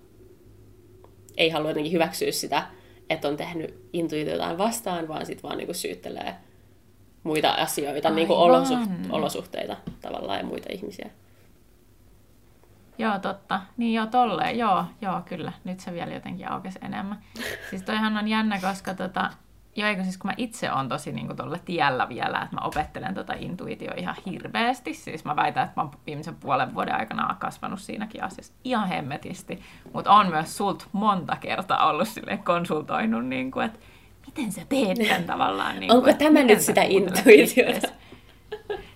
ei halua jotenkin hyväksyä sitä, että on tehnyt intuitiotaan vastaan, vaan sitten vaan niin kuin syyttelee muita asioita, niin kuin Aivan. olosuht- olosuhteita tavallaan ja muita ihmisiä. Joo, totta. Niin joo, tolleen. Joo, joo, kyllä. Nyt se vielä jotenkin aukesi enemmän. Siis toihan on jännä, koska tota, joo, eikö siis kun mä itse on tosi niin kuin tolle tiellä vielä, että mä opettelen tota intuitio ihan hirveästi. Siis mä väitän, että mä oon viimeisen puolen vuoden aikana kasvanut siinäkin asiassa ihan hemmetisti. Mutta on myös sult monta kertaa ollut silleen konsultoinut, niin kuin, että miten sä teet tämän tavallaan. Niin Onko kuin, että tämä nyt sitä intuitiota?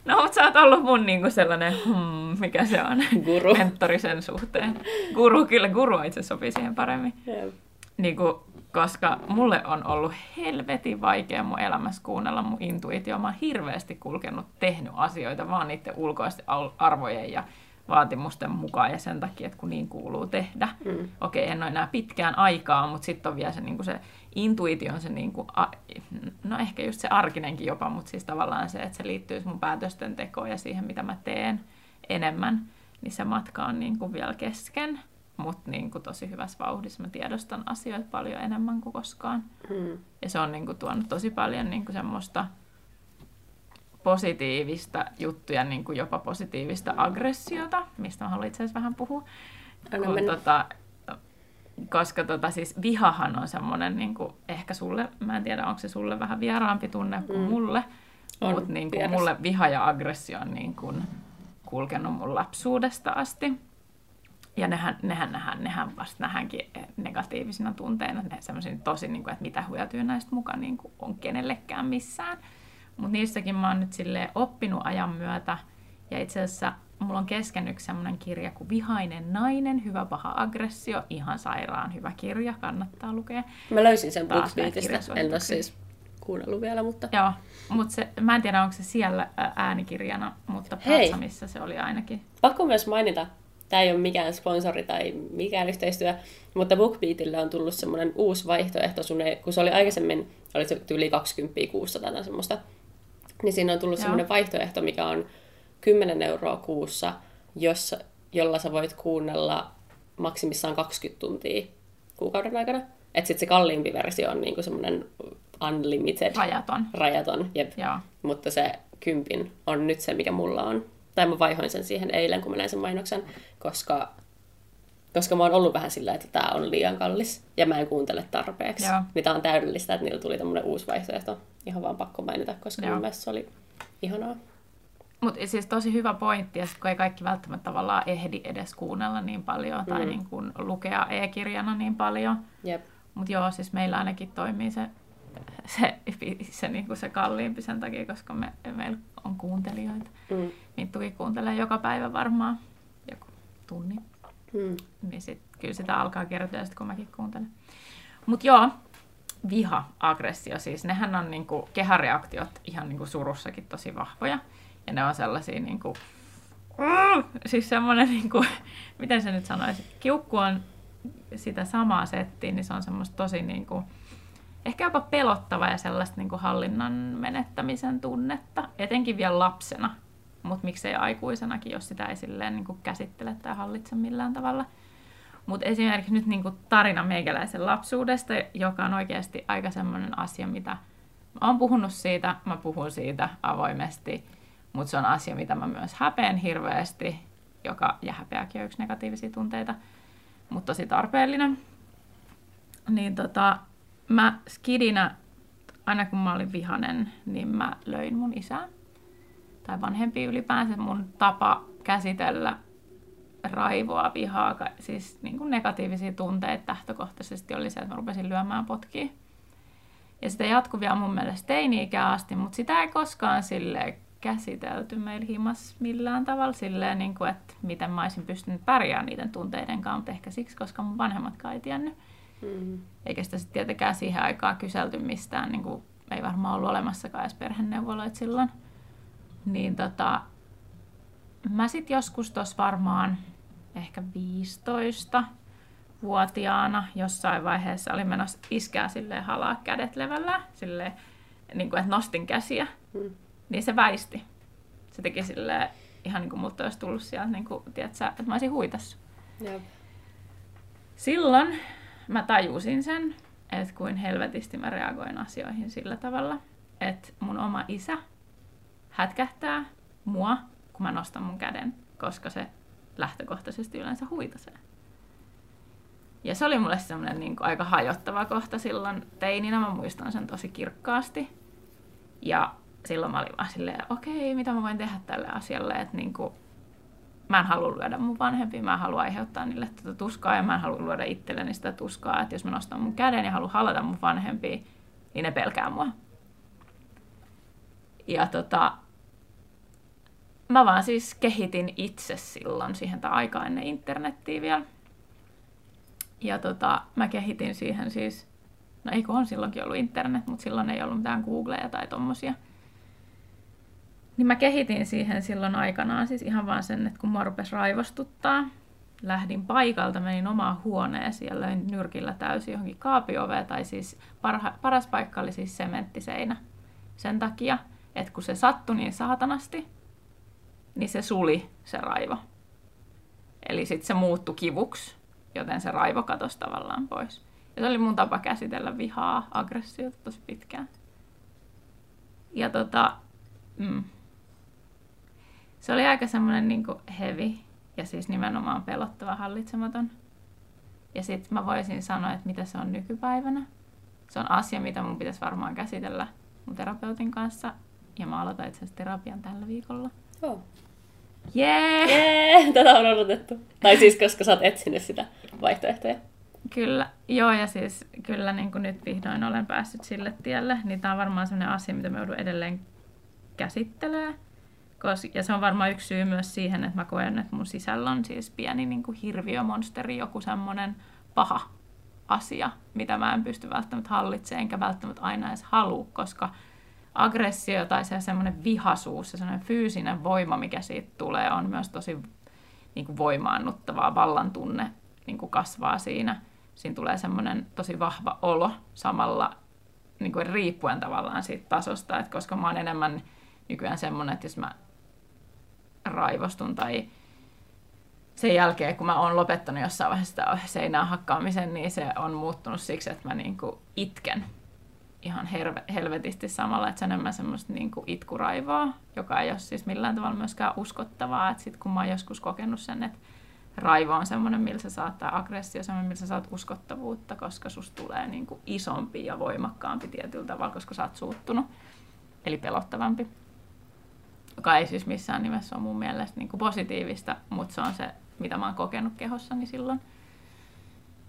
No, mutta sä oot ollut mun niinku sellainen, hmm, mikä se on, Guru. mentori sen suhteen. Guru, kyllä guru itse sopii siihen paremmin. Jep. Niinku, koska mulle on ollut helvetin vaikea mun elämässä kuunnella mun intuitio. Mä oon hirveästi kulkenut, tehnyt asioita vaan niiden ulkoisten arvojen ja vaatimusten mukaan ja sen takia, että kun niin kuuluu tehdä. Mm. Okei, en ole enää pitkään aikaa, mutta sitten on vielä se, niin se intuitio, se, niin kuin, no ehkä just se arkinenkin jopa, mutta siis tavallaan se, että se liittyy mun päätösten tekoon ja siihen, mitä mä teen enemmän, niin se matka on niin kuin vielä kesken, mutta niin kuin tosi hyvässä vauhdissa. Mä tiedostan asioita paljon enemmän kuin koskaan. Mm. Ja se on niin kuin tuonut tosi paljon niin kuin semmoista positiivista juttuja, niin kuin jopa positiivista aggressiota, mistä mä haluan itse asiassa vähän puhua. Anna Kun, mennä. tota, koska tota, siis vihahan on semmoinen, niin kuin, ehkä sulle, mä en tiedä, onko se sulle vähän vieraampi tunne kuin Mm. mulle, mutta niin kuin, mulle viha ja aggressio on niin kuin, kulkenut mun lapsuudesta asti. Ja nehän, nehän, nehän, nehän vasta nähdäänkin negatiivisina tunteina, ne semmoisia tosi, niin kuin, että mitä hyötyä näistä mukaan niin kuin, on kenellekään missään. Mutta niissäkin mä oon nyt silleen oppinut ajan myötä. Ja itse asiassa mulla on kesken yksi semmoinen kirja kuin Vihainen nainen, hyvä paha aggressio. Ihan sairaan hyvä kirja, kannattaa lukea. Mä löysin sen BookBeatista. näitä En ole siis kuunnellut vielä, mutta... Joo, mutta se, mä en tiedä onko se siellä äänikirjana, mutta Hei. Platsamissa se oli ainakin. Pakko myös mainita, tämä ei ole mikään sponsori tai mikään yhteistyö, mutta BookBeatille on tullut semmoinen uusi vaihtoehto, sun ei, kun se oli aikaisemmin, oli se yli 20 kuussa tai semmoista, niin siinä on tullut Joo. semmoinen vaihtoehto, mikä on 10 euroa kuussa, jossa, jolla sä voit kuunnella maksimissaan 20 tuntia kuukauden aikana. Että sitten se kalliimpi versio on niinku semmoinen unlimited, Rajaton. rajaton, jep. Joo. Mutta se kympin on nyt se, mikä mulla on. Tai mä vaihoin sen siihen eilen, kun mä näin sen mainoksen, koska, koska mä oon ollut vähän sillä, että tämä on liian kallis ja mä en kuuntele tarpeeksi. Joo. Niin tää on täydellistä, että niillä tuli tämmönen uusi vaihtoehto. Ihan vaan pakko mainita, koska Joo. mun mielestä se oli ihanaa. Mutta siis tosi hyvä pointti, ja sit kun ei kaikki välttämättä tavallaan ehdi edes kuunnella niin paljon tai Mm. niin kuin lukea e-kirjana niin paljon. Jep. Mutta joo, siis meillä ainakin toimii se, se, se, niin kuin se kalliimpi sen takia, koska me, meillä on kuuntelijoita. Mm. Minttukin kuuntelee joka päivä varmaan joku tunnin. Mm. Niin sit, kyllä sitä alkaa kertoa sit, kun mäkin kuuntelen. Mutta joo, viha, aggressio, siis nehän on niinku, kehareaktiot ihan niinku surussakin tosi vahvoja. Ja ne on sellaisia niinku, mm, siis semmoinen, niinku, miten se nyt sanoisi, kiukku on sitä samaa settiä, niin se on semmoista tosi niinku, ehkä jopa pelottava ja sellaista niinku hallinnan menettämisen tunnetta, etenkin vielä lapsena. mutta miksei aikuisenakin, jos sitä ei silleen niin kuin käsittele tai hallitse millään tavalla. Mutta esimerkiksi nyt niin kuin tarina meikäläisen lapsuudesta, joka on oikeasti aika semmoinen asia, mitä mä oon puhunut siitä, mä puhun siitä avoimesti, mutta se on asia, mitä mä myös häpeän hirveästi, joka, ja häpeäkin on yksi negatiivisia tunteita, mutta tosi tarpeellinen. Niin tota, mä skidinä, aina kun mä olin vihanen, niin mä löin mun isää. Tai vanhempi ylipäänsä. Mun tapa käsitellä raivoa, vihaa, siis niin kuin negatiivisia tunteita lähtökohtaisesti oli se, että mä rupesin lyömään potkia. Ja sitä jatkuvia mun mielestä teini-ikään asti, mutta sitä ei koskaan sille käsitelty meillä himas millään tavalla silleen, niin kuin, että miten mä olisin pystynyt pärjäämään niiden tunteiden kanssa, mutta ehkä siksi, koska mun vanhemmatkaan ei tiennyt. Mm-hmm. Eikä sitä sitten tietenkään siihen aikaan kyselty mistään, niin kuin, ei varmaan ollut olemassakaan edes perheneuvoloit silloin. Niin tota, mä sitten joskus tuossa varmaan ehkä 15 vuotiaana jossain vaiheessa oli menossa iskää silleen halaa kädet levällä, silleen, niin kuin, että nostin käsiä. Mm niin se väisti. Se teki sille ihan niin kuin multa olisi tullut sieltä, niin kuin, tiedätkö, että mä olisin huitassa. Jep. Silloin mä tajusin sen, että kuin helvetisti mä reagoin asioihin sillä tavalla, että mun oma isä hätkähtää mua, kun mä nostan mun käden, koska se lähtökohtaisesti yleensä huitasee. Ja se oli mulle semmoinen niin aika hajottava kohta silloin teininä, mä muistan sen tosi kirkkaasti. Ja silloin mä olin vaan silleen, okei, mitä mä voin tehdä tälle asialle, että niin kuin, mä en halua lyödä mun vanhempia, mä en halua aiheuttaa niille tätä tuskaa ja mä en halua luoda itselleni sitä tuskaa, että jos mä nostan mun käden ja haluan halata mun vanhempia, niin ne pelkää mua. Ja tota, mä vaan siis kehitin itse silloin siihen tai aikaa ennen internettiä vielä. Ja tota, mä kehitin siihen siis, no eikö on silloinkin ollut internet, mutta silloin ei ollut mitään Googleja tai tommosia. Niin mä kehitin siihen silloin aikanaan siis ihan vaan sen, että kun mua rupesi raivostuttaa, lähdin paikalta, menin omaan huoneeseen ja löin nyrkillä täysin johonkin kaapioveen, tai siis parha, paras paikka oli siis sementtiseinä. Sen takia, että kun se sattui niin saatanasti, niin se suli se raivo. Eli sitten se muuttui kivuksi, joten se raivo katosi tavallaan pois. Ja se oli mun tapa käsitellä vihaa, aggressiota tosi pitkään. Ja tota, mm, se oli aika semmoinen niin heavy ja siis nimenomaan pelottava, hallitsematon. Ja sitten mä voisin sanoa, että mitä se on nykypäivänä. Se on asia, mitä mun pitäisi varmaan käsitellä mun terapeutin kanssa. Ja mä aloitan itse asiassa terapian tällä viikolla. Oh. Jee! Yeah! Yeah! Tätä on odotettu. Tai siis, koska sä oot etsinyt sitä vaihtoehtoja. Kyllä, joo, ja siis kyllä niin kuin nyt vihdoin olen päässyt sille tielle, niin tämä on varmaan sellainen asia, mitä me joudun edelleen käsittelemään. Ja se on varmaan yksi syy myös siihen, että mä koen, että mun sisällä on siis pieni niin kuin hirviömonsteri, joku semmoinen paha asia, mitä mä en pysty välttämättä hallitsemaan, enkä välttämättä aina edes halua, koska aggressio tai se semmoinen vihasuus, se semmoinen fyysinen voima, mikä siitä tulee, on myös tosi niin kuin voimaannuttavaa, vallan tunne niin kuin kasvaa siinä. Siinä tulee semmoinen tosi vahva olo samalla niin kuin riippuen tavallaan siitä tasosta, että koska mä oon enemmän nykyään semmoinen, että jos mä raivostun tai sen jälkeen, kun mä oon lopettanut jossain vaiheessa sitä seinää hakkaamisen, niin se on muuttunut siksi, että mä niinku itken ihan herve, helvetisti samalla, että se on enemmän semmoista niinku itkuraivoa, joka ei ole siis millään tavalla myöskään uskottavaa. Että sit kun mä oon joskus kokenut sen, että raivo on semmoinen, millä sä saat, tai aggressio semmoinen, millä sä saat uskottavuutta, koska susta tulee niinku isompi ja voimakkaampi tietyllä tavalla, koska sä oot suuttunut, eli pelottavampi joka ei siis missään nimessä ole mun mielestä niin kuin positiivista, mutta se on se, mitä mä oon kokenut kehossani silloin.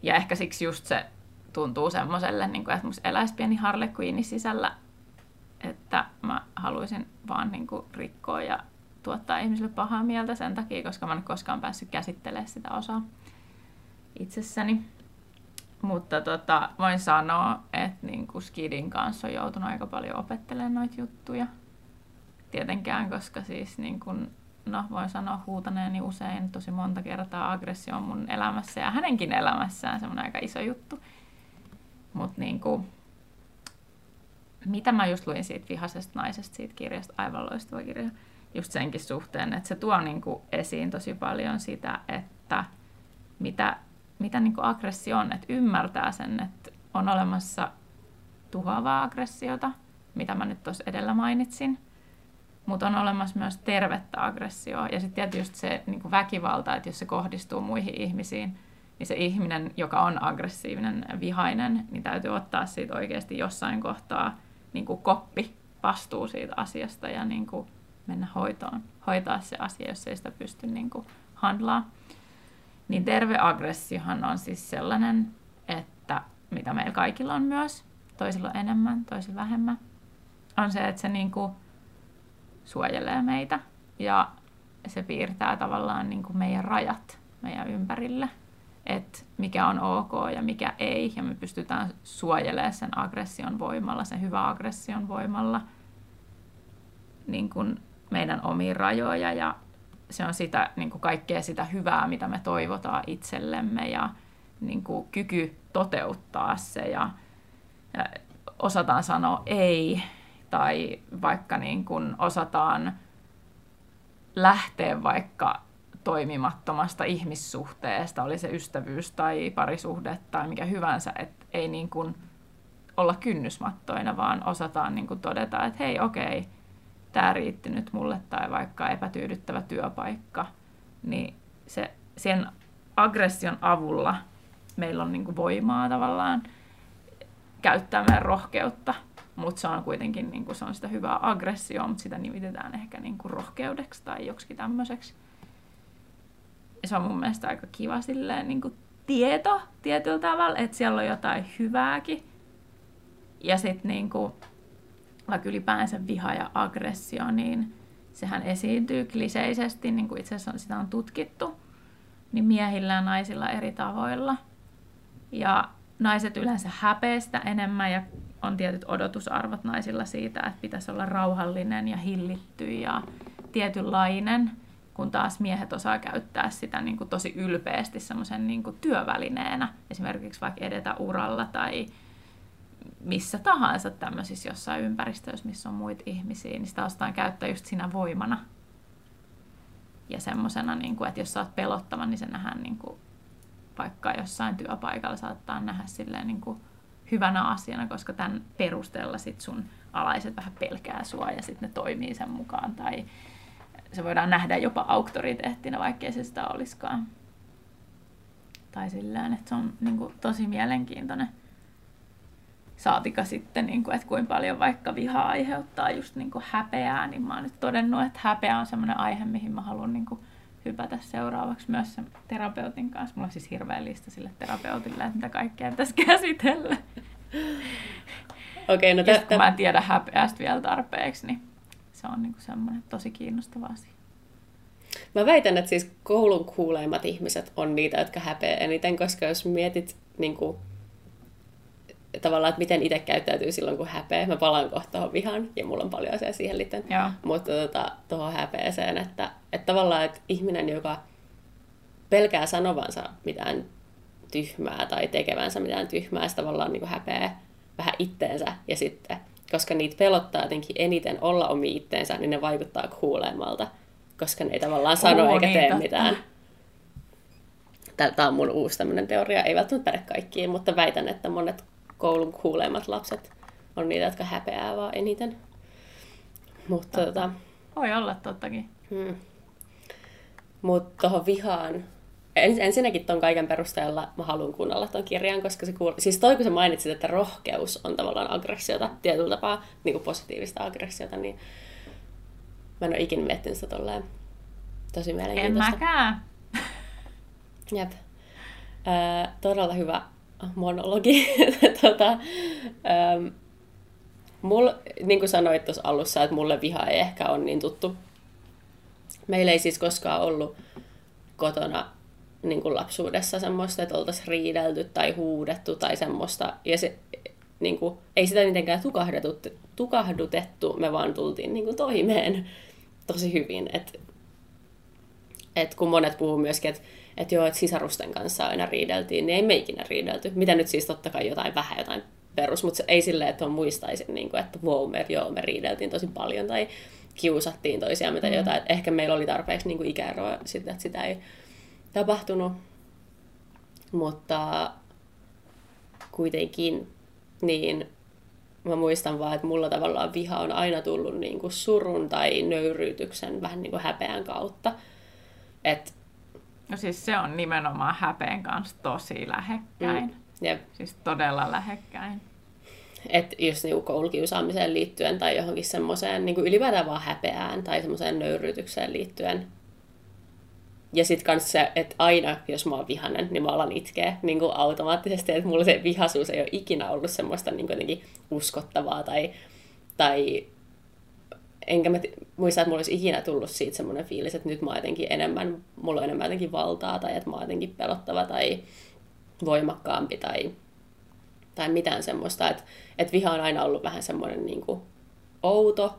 Ja ehkä siksi just se tuntuu semmoiselle, niin kuin, että musta eläisi pieni Harley Quinn sisällä, että mä haluaisin vaan niin kuin, rikkoa ja tuottaa ihmisille pahaa mieltä sen takia, koska mä en koskaan päässyt käsittelemään sitä osaa itsessäni. Mutta tota, voin sanoa, että niin kuin Skidin kanssa on joutunut aika paljon opettelemaan noita juttuja tietenkään, koska siis niin kun, no voin sanoa huutaneeni usein tosi monta kertaa aggressio on mun elämässä ja hänenkin elämässään semmoinen aika iso juttu. Mutta niin mitä mä just luin siitä vihaisesta naisesta, siitä kirjasta, aivan loistava kirja, just senkin suhteen, että se tuo niin kuin esiin tosi paljon sitä, että mitä, mitä niin aggressio on, että ymmärtää sen, että on olemassa tuhoavaa aggressiota, mitä mä nyt tuossa edellä mainitsin, mutta on olemassa myös tervettä aggressioa. Ja sitten tietysti se niin kuin väkivalta, että jos se kohdistuu muihin ihmisiin, niin se ihminen, joka on aggressiivinen, vihainen, niin täytyy ottaa siitä oikeasti jossain kohtaa niin kuin koppi vastuu siitä asiasta ja niin kuin mennä hoitoon, hoitaa se asia, jos ei sitä pysty niin kuin handlaa. Niin terve aggressiohan on siis sellainen, että mitä meillä kaikilla on myös, toisilla enemmän, toisilla vähemmän, on se, että se niin kuin suojelee meitä. Ja se piirtää tavallaan niin kuin meidän rajat meidän ympärille, että mikä on ok ja mikä ei, ja me pystytään suojelemaan sen aggression voimalla, sen hyvän aggression voimalla niin kuin meidän omiin rajoja, ja se on sitä, niin kuin kaikkea sitä hyvää, mitä me toivotaan itsellemme, ja niin kuin kyky toteuttaa se, ja, ja osataan sanoa ei, tai vaikka niin kuin osataan lähteä vaikka toimimattomasta ihmissuhteesta, oli se ystävyys tai parisuhde tai mikä hyvänsä, että ei niin kuin olla kynnysmattoina, vaan osataan niin kuin todeta, että hei okei, tämä riitti nyt mulle tai vaikka epätyydyttävä työpaikka, niin se, sen aggression avulla meillä on niin kuin voimaa tavallaan käyttää meidän rohkeutta mutta se on kuitenkin niin kuin, se on sitä hyvää aggressioa, mutta sitä nimitetään ehkä niin kuin rohkeudeksi tai joksikin tämmöiseksi. Ja se on mun mielestä aika kiva silleen, niin kuin tieto tietyllä tavalla, että siellä on jotain hyvääkin. Ja sitten niin kuin, vaikka ylipäänsä viha ja aggressio, niin sehän esiintyy kliseisesti, niin kuin itse asiassa sitä on tutkittu, niin miehillä ja naisilla eri tavoilla. Ja naiset yleensä häpeästä enemmän ja on tietyt odotusarvot naisilla siitä, että pitäisi olla rauhallinen ja hillitty ja tietynlainen, kun taas miehet osaa käyttää sitä niin kuin tosi ylpeästi semmoisen niin kuin työvälineenä, esimerkiksi vaikka edetä uralla tai missä tahansa tämmöisissä jossain ympäristöissä, missä on muita ihmisiä, niin sitä osataan käyttää just siinä voimana. Ja semmoisena, niin kuin, että jos sä oot pelottava, niin se nähdään niin kuin, vaikka jossain työpaikalla saattaa nähdä silleen niin kuin, hyvänä asiana, koska tämän perusteella sit sun alaiset vähän pelkää sua ja sitten ne toimii sen mukaan. Tai se voidaan nähdä jopa auktoriteettina, vaikkei se sitä olisikaan. Tai sillä että se on niin kuin, tosi mielenkiintoinen. Saatika sitten, niin kuin, että kuinka paljon vaikka viha aiheuttaa just niin kuin häpeää, niin mä oon nyt todennut, että häpeä on semmoinen aihe, mihin mä haluan niin kuin, hypätä seuraavaksi myös sen terapeutin kanssa. Mulla on siis hirveä lista sille terapeutille, että mitä kaikkea pitäisi käsitellä. Okei, okay, no tä- kun mä en tiedä häpeästä vielä tarpeeksi, niin se on niinku semmoinen tosi kiinnostava asia. Mä väitän, että siis koulun kuuleimmat ihmiset on niitä, jotka häpeää eniten, koska jos mietit niin kuin, tavallaan, että miten itse käyttäytyy silloin, kun häpeä. Mä palaan kohta tuohon vihan, ja mulla on paljon asiaa siihen liittyen. Mutta tota, tuohon häpeeseen, että, että tavallaan, että ihminen, joka pelkää sanovansa mitään tyhmää tai tekevänsä mitään tyhmää, se tavallaan niin häpeää vähän itteensä. Ja sitten, koska niitä pelottaa jotenkin eniten olla omi itteensä, niin ne vaikuttaa kuulemalta, koska ne ei tavallaan sano Oo, eikä niin, tee totta. mitään. Tämä on mun uusi tämmöinen teoria, ei välttämättä päde kaikkiin, mutta väitän, että monet koulun kuuleimmat lapset on niitä, jotka häpeää vaan eniten. Mutta tota... Voi olla tottakin. Hmm. Mutta tuohon vihaan, ensinnäkin ton kaiken perusteella mä haluan kuunnella ton kirjan, koska se kuul... Siis toi kun sä mainitsit, että rohkeus on tavallaan aggressiota, tietyllä tapaa niin kuin positiivista aggressiota, niin mä en ole ikinä miettinyt sitä tolleen tosi mielenkiintoista. En mäkään. Jep. Äh, todella hyvä monologi. tota, ähm, mul, niin kuin sanoit tuossa alussa, että mulle viha ei ehkä ole niin tuttu. Meillä ei siis koskaan ollut kotona niin kuin lapsuudessa semmoista, että oltaisiin riidelty tai huudettu tai semmoista. Ja se, niin kuin, ei sitä mitenkään tukahdutettu, me vaan tultiin niin kuin toimeen tosi hyvin. Et, et kun monet puhuu myöskin, että että joo, että sisarusten kanssa aina riideltiin, niin ei me ikinä riidelty. Mitä nyt siis totta kai jotain vähän, jotain perus, mutta se ei silleen, että on muistaisin, niin kuin, että wow, me, joo, me riideltiin tosi paljon tai kiusattiin toisiaan mitä mm. jotain. Et ehkä meillä oli tarpeeksi niin kuin ikäeroa sitten, että sitä ei tapahtunut. Mutta kuitenkin, niin mä muistan vaan, että mulla tavallaan viha on aina tullut niin kuin surun tai nöyryytyksen vähän niin kuin häpeän kautta. Et, no siis se on nimenomaan häpeen kanssa tosi lähekkäin. Mm, jep. Siis todella lähekkäin. Että just niin koulukiusaamiseen liittyen tai johonkin semmoiseen niin ylipäätään vaan häpeään tai semmoiseen nöyryytykseen liittyen, ja sitten kans se, että aina jos mä oon vihanen, niin mä alan itkeä niin kuin automaattisesti, että mulla se vihaisuus ei ole ikinä ollut semmoista niin jotenkin uskottavaa tai, tai enkä mä t- muista, että mulla olisi ikinä tullut siitä semmoinen fiilis, että nyt mä jotenkin enemmän, mulla on enemmän jotenkin valtaa tai että mä oon jotenkin pelottava tai voimakkaampi tai, tai mitään semmoista, että, että viha on aina ollut vähän semmoinen niin kuin outo.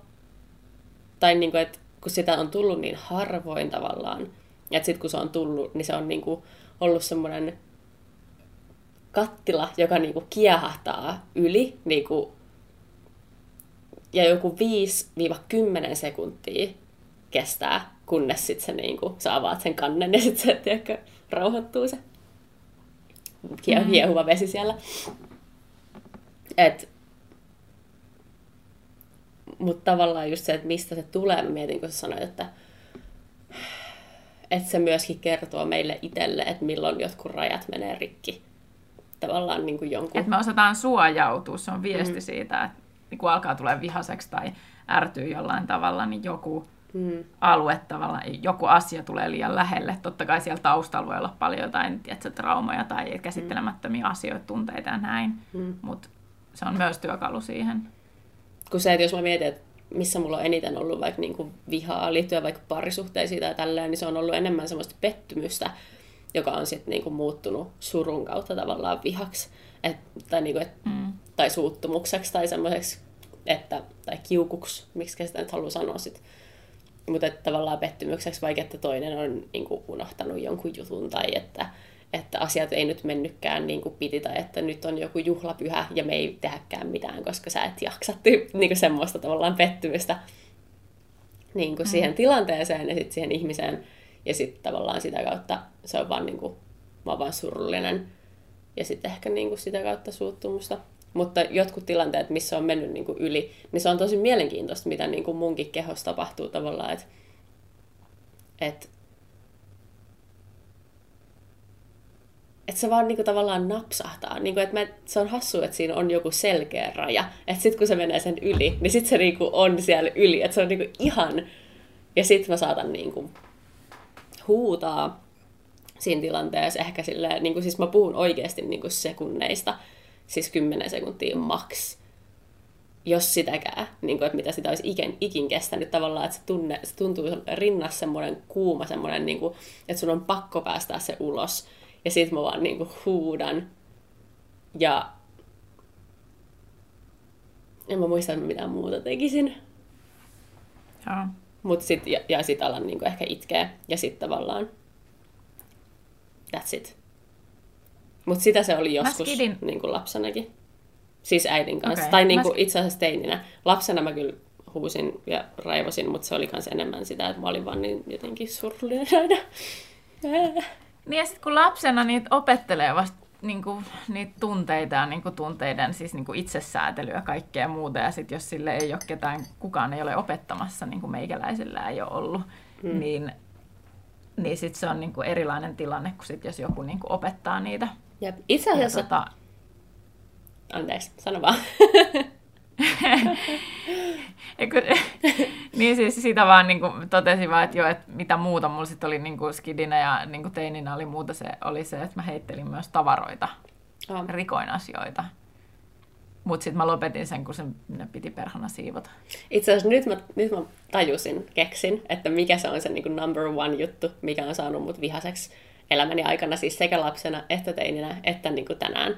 Tai niin kuin, että kun sitä on tullut niin harvoin tavallaan, ja sitten kun se on tullut, niin se on niinku ollut semmoinen kattila, joka niinku kiehahtaa yli niinku, ja joku 5-10 sekuntia kestää, kunnes sitten se niinku, sä avaat sen kannen ja sitten se tiedätkö, rauhoittuu se mm. hiehuva vesi siellä. Et, mutta tavallaan just se, että mistä se tulee, mä mietin, kun sä sanoit, että että se myöskin kertoo meille itselle, että milloin jotkut rajat menee rikki. Tavallaan niin kuin jonkun... Että me osataan suojautua, se on viesti mm. siitä, että kun alkaa tulee vihaseksi tai ärtyy jollain tavalla, niin joku mm. alue tavallaan, joku asia tulee liian lähelle. Totta kai siellä taustalla voi olla paljon jotain tiedätkö, traumoja tai käsittelemättömiä mm. asioita, tunteita ja näin, mm. mutta se on myös työkalu siihen. Kun se, että jos mä mietin, että missä mulla on eniten ollut vaikka niin kuin vihaa liittyen vaikka parisuhteisiin tai tälleen, niin se on ollut enemmän semmoista pettymystä, joka on sitten niin kuin muuttunut surun kautta tavallaan vihaksi et, tai, niin kuin, et, mm. Tai suuttumukseksi tai semmoiseksi, että, tai kiukuksi, miksi sitä nyt haluaa sanoa sitten. Mutta tavallaan pettymykseksi, vaikka että toinen on niin kuin, unohtanut jonkun jutun tai että että asiat ei nyt mennytkään niin kuin piti tai että nyt on joku juhlapyhä ja me ei tehdäkään mitään, koska sä et jaksa niin kuin semmoista tavallaan pettymystä niin kuin mm. siihen tilanteeseen ja sitten siihen ihmiseen. Ja sitten tavallaan sitä kautta se on vaan, niin kuin, mä oon vaan surullinen ja sitten ehkä niin kuin sitä kautta suuttumusta. Mutta jotkut tilanteet, missä on mennyt niin kuin yli, niin se on tosi mielenkiintoista, mitä niin kuin munkin kehossa tapahtuu tavallaan, että että että se vaan niinku tavallaan napsahtaa. Niinku, että mä, se on hassu, että siinä on joku selkeä raja. Että sitten kun se menee sen yli, niin sitten se niinku on siellä yli. Että se on niinku ihan... Ja sitten mä saatan niinku huutaa siinä tilanteessa ehkä silleen, niin kuin, siis mä puhun oikeasti niin kuin sekunneista, siis 10 sekuntia maks, jos sitäkään, niin kuin, että mitä sitä olisi ikin, ikin kestänyt tavallaan, että se, tunne, se tuntuu rinnassa semmoinen kuuma, semmoinen, niin kuin, että sun on pakko päästää se ulos. Ja sit mä vaan niinku huudan. Ja en mä muista, mitä muuta tekisin. Joo. Mut sit, ja, ja sit alan niinku ehkä itkeä. Ja sit tavallaan that's it. Mut sitä se oli joskus skidin... niinku lapsenakin. Siis äidin kanssa. Okay. Tai niinku mä... itse asiassa teininä. Lapsena mä kyllä huusin ja raivosin, mutta se oli myös enemmän sitä, että mä olin vaan niin jotenkin surullinen aina. Niin ja sitten kun lapsena niitä opettelee vasta niin kuin, niitä tunteita ja niin kuin tunteiden siis niin kuin itsesäätelyä ja kaikkea muuta. Ja sitten jos sille ei ole ketään, kukaan ei ole opettamassa, niin kuin meikäläisellä ei ole ollut, hmm. niin, niin sitten se on niin kuin erilainen tilanne kuin sit, jos joku niin kuin opettaa niitä. Jep. Itse asiassa... Ja, tota... Anteeksi, sano vaan. niin siis sitä vaan niin kuin, totesin vaan, että, jo, että mitä muuta mulla sitten oli niin kuin skidinä ja niin kuin teininä oli muuta se, oli se, että mä heittelin myös tavaroita, oh. rikoin asioita. Mutta sitten mä lopetin sen, kun se ne piti perhana siivota. Itse asiassa nyt mä, nyt mä tajusin, keksin, että mikä se on se niin kuin number one juttu, mikä on saanut mut vihaseksi elämäni aikana, siis sekä lapsena että teininä että niin kuin tänään.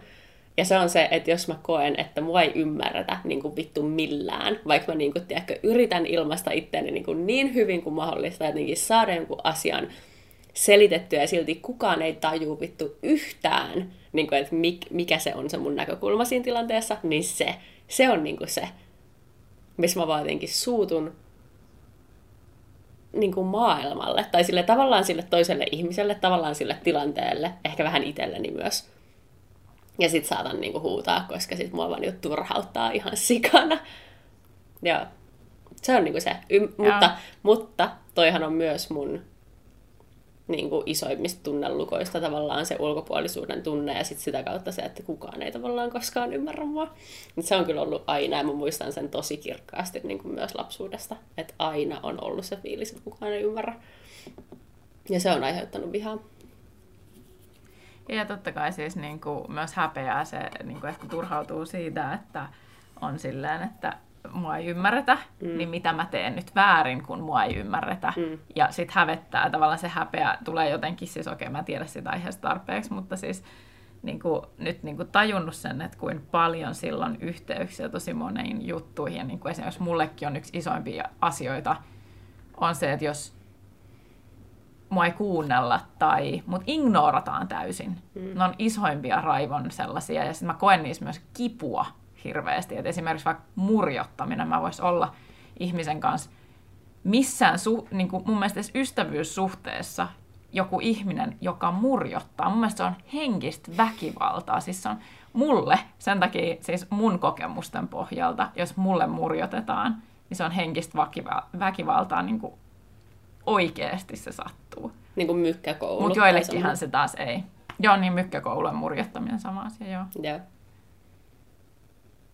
Ja se on se, että jos mä koen, että mua ei ymmärretä niin kuin vittu millään, vaikka mä niin kuin, tiedätkö, yritän ilmaista itseäni niin, kuin niin hyvin kuin mahdollista, jotenkin saada jonkun asian selitettyä ja silti kukaan ei tajuu vittu yhtään, niin kuin, että mikä se on se mun näkökulma siinä tilanteessa, niin se, se on niin kuin se, missä mä vaan jotenkin suutun niin kuin maailmalle, tai sille tavallaan sille toiselle ihmiselle, tavallaan sille tilanteelle, ehkä vähän itselleni myös. Ja sit saatan niinku huutaa, koska sit mua vaan turhauttaa ihan sikana. Ja se on niinku se. Y- mutta, mutta toihan on myös mun niinku isoimmista tunnelukoista tavallaan se ulkopuolisuuden tunne ja sit sitä kautta se, että kukaan ei tavallaan koskaan ymmärrä mua. Mut se on kyllä ollut aina ja mä muistan sen tosi kirkkaasti niinku myös lapsuudesta, että aina on ollut se fiilis, että kukaan ei ymmärrä. Ja se on aiheuttanut vihaa. Ja totta kai siis niin kuin myös häpeää se, niin kuin ehkä turhautuu siitä, että on silleen, että mua ei ymmärretä, mm. niin mitä mä teen nyt väärin, kun mua ei ymmärretä. Mm. Ja sit hävettää, tavallaan se häpeä tulee jotenkin, siis okei okay, mä tiedän sitä aiheesta tarpeeksi, mutta siis niin kuin, nyt niin kuin tajunnut sen, että kuin paljon silloin yhteyksiä tosi moniin juttuihin. Ja niin kuin esimerkiksi mullekin on yksi isoimpia asioita, on se, että jos mua ei kuunnella tai mut ignorataan täysin. Mm. Ne on isoimpia raivon sellaisia ja sitten mä koen niissä myös kipua hirveästi. Et esimerkiksi vaikka murjottaminen, mä vois olla ihmisen kanssa missään, su, niin kuin mun mielestä ystävyyssuhteessa joku ihminen, joka murjottaa. Mun mielestä se on henkistä väkivaltaa. Siis se on mulle, sen takia siis mun kokemusten pohjalta, jos mulle murjotetaan, niin se on henkistä väkivaltaa niin kuin oikeasti se sattuu. Niin kuin mykkäkoulu. Mutta joillekinhan se taas ei. Joo, niin mykkäkoulun murjottaminen sama asia, joo. Joo.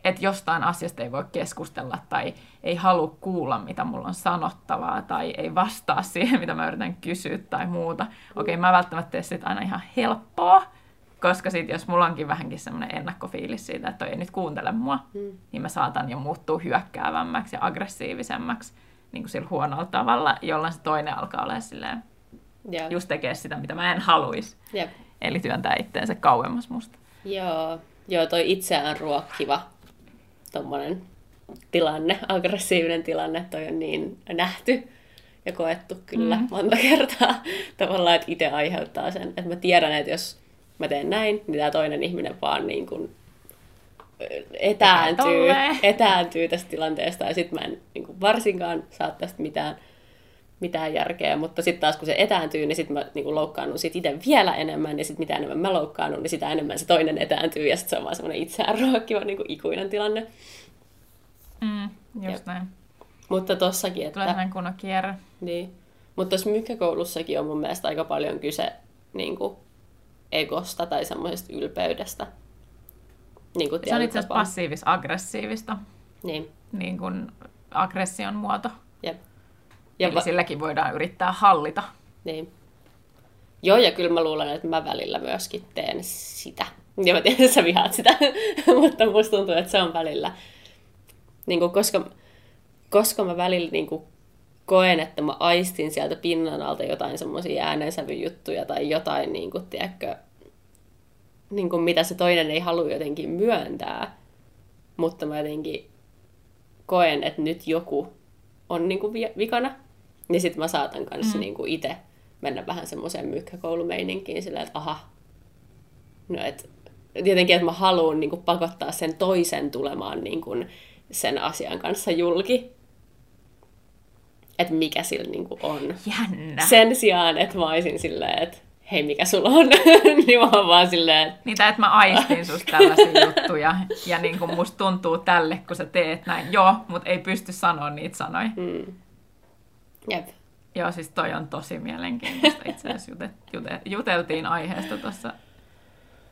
Että jostain asiasta ei voi keskustella tai ei halua kuulla, mitä mulla on sanottavaa tai ei vastaa siihen, mitä mä yritän kysyä tai muuta. Okei, okay, mä välttämättä tee sitä aina ihan helppoa, koska sit jos mulla onkin vähänkin semmoinen ennakkofiilis siitä, että toi ei nyt kuuntele mua, mm. niin mä saatan jo muuttua hyökkäävämmäksi ja aggressiivisemmaksi niin kuin sillä huonolla tavalla, jolloin se toinen alkaa olla silleen, Jep. just tekee sitä, mitä mä en haluaisi. Jep. Eli työntää itteensä kauemmas musta. Joo, Joo toi itseään ruokkiva tommonen tilanne, aggressiivinen tilanne, toi on niin nähty ja koettu kyllä mm. monta kertaa. Tavallaan, että itse aiheuttaa sen. Että mä tiedän, että jos mä teen näin, niin tämä toinen ihminen vaan niin kuin etääntyy, etääntyy tästä tilanteesta ja sitten mä en niin kuin varsinkaan saa tästä mitään, mitään järkeä, mutta sitten taas kun se etääntyy, niin sitten mä niin loukkaannun sit itse vielä enemmän ja sitten mitä enemmän mä loukkaannun, niin sitä enemmän se toinen etääntyy ja sitten se on vaan semmoinen itseään ruokkiva niin kuin ikuinen tilanne. Mm, just ja. näin. Mutta tossakin, että... Tulee näin kunnon kierre. Niin. Mutta tuossa mykkäkoulussakin on mun mielestä aika paljon kyse niin kuin egosta tai semmoisesta ylpeydestä. Niin kuin se on itse asiassa passiivis-aggressiivista. Niin. Niin kuin aggression muoto. Jep. Ja Eli va- silläkin voidaan yrittää hallita. Niin. Joo, ja kyllä mä luulen, että mä välillä myöskin teen sitä. Ja mä tiedän, että sä vihaat sitä, mutta musta tuntuu, että se on välillä. Niin kuin, koska, koska mä välillä niin kuin, koen, että mä aistin sieltä pinnan alta jotain semmoisia äänensävyjuttuja tai jotain, niin kuin, tiedätkö, niin kuin mitä se toinen ei halua jotenkin myöntää, mutta mä jotenkin koen, että nyt joku on niin kuin vikana, niin sitten mä saatan kanssa mm. niin kuin itse mennä vähän semmoiseen mykkäkoulumeininkiin silleen, että aha, no et, jotenkin, että mä haluan niin kuin pakottaa sen toisen tulemaan niin kuin sen asian kanssa julki, että mikä sillä niin kuin on. Jännä. Sen sijaan, että mä olisin silleen, että hei mikä sulla on, niin mä oon vaan silleen... Niitä, että mä aistin susta tällaisia juttuja, ja niin kuin musta tuntuu tälle, kun sä teet näin. Joo, mutta ei pysty sanoa niitä sanoja. Mm. Jep. Joo, siis toi on tosi mielenkiintoista. Itse asiassa jute, jute, juteltiin aiheesta tuossa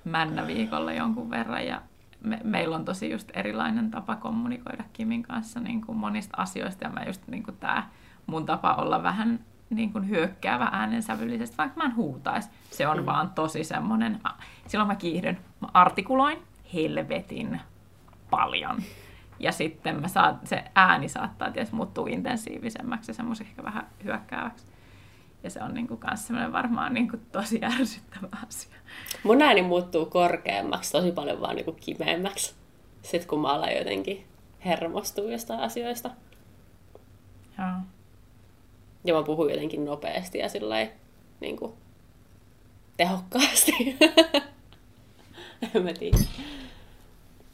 Männä-viikolla jonkun verran, ja me, meillä on tosi just erilainen tapa kommunikoida Kimin kanssa niin kuin monista asioista, ja mä just niin kuin tää mun tapa olla vähän niin kuin hyökkäävä äänensävyllisesti, vaikka mä en huutaisi. Se on mm. vaan tosi semmoinen, silloin mä kiihdyn, mä artikuloin helvetin paljon. Ja sitten mä saat, se ääni saattaa tietysti muuttua intensiivisemmäksi ja semmoisen ehkä vähän hyökkääväksi. Ja se on niin kuin kans semmoinen varmaan niin kuin tosi ärsyttävä asia. Mun ääni muuttuu korkeammaksi tosi paljon vaan niin kuin kimeämmäksi. Sitten kun mä alan jotenkin hermostua jostain asioista. Joo ja mä puhun jotenkin nopeasti ja sillä niin kuin, tehokkaasti. en mä tiedä.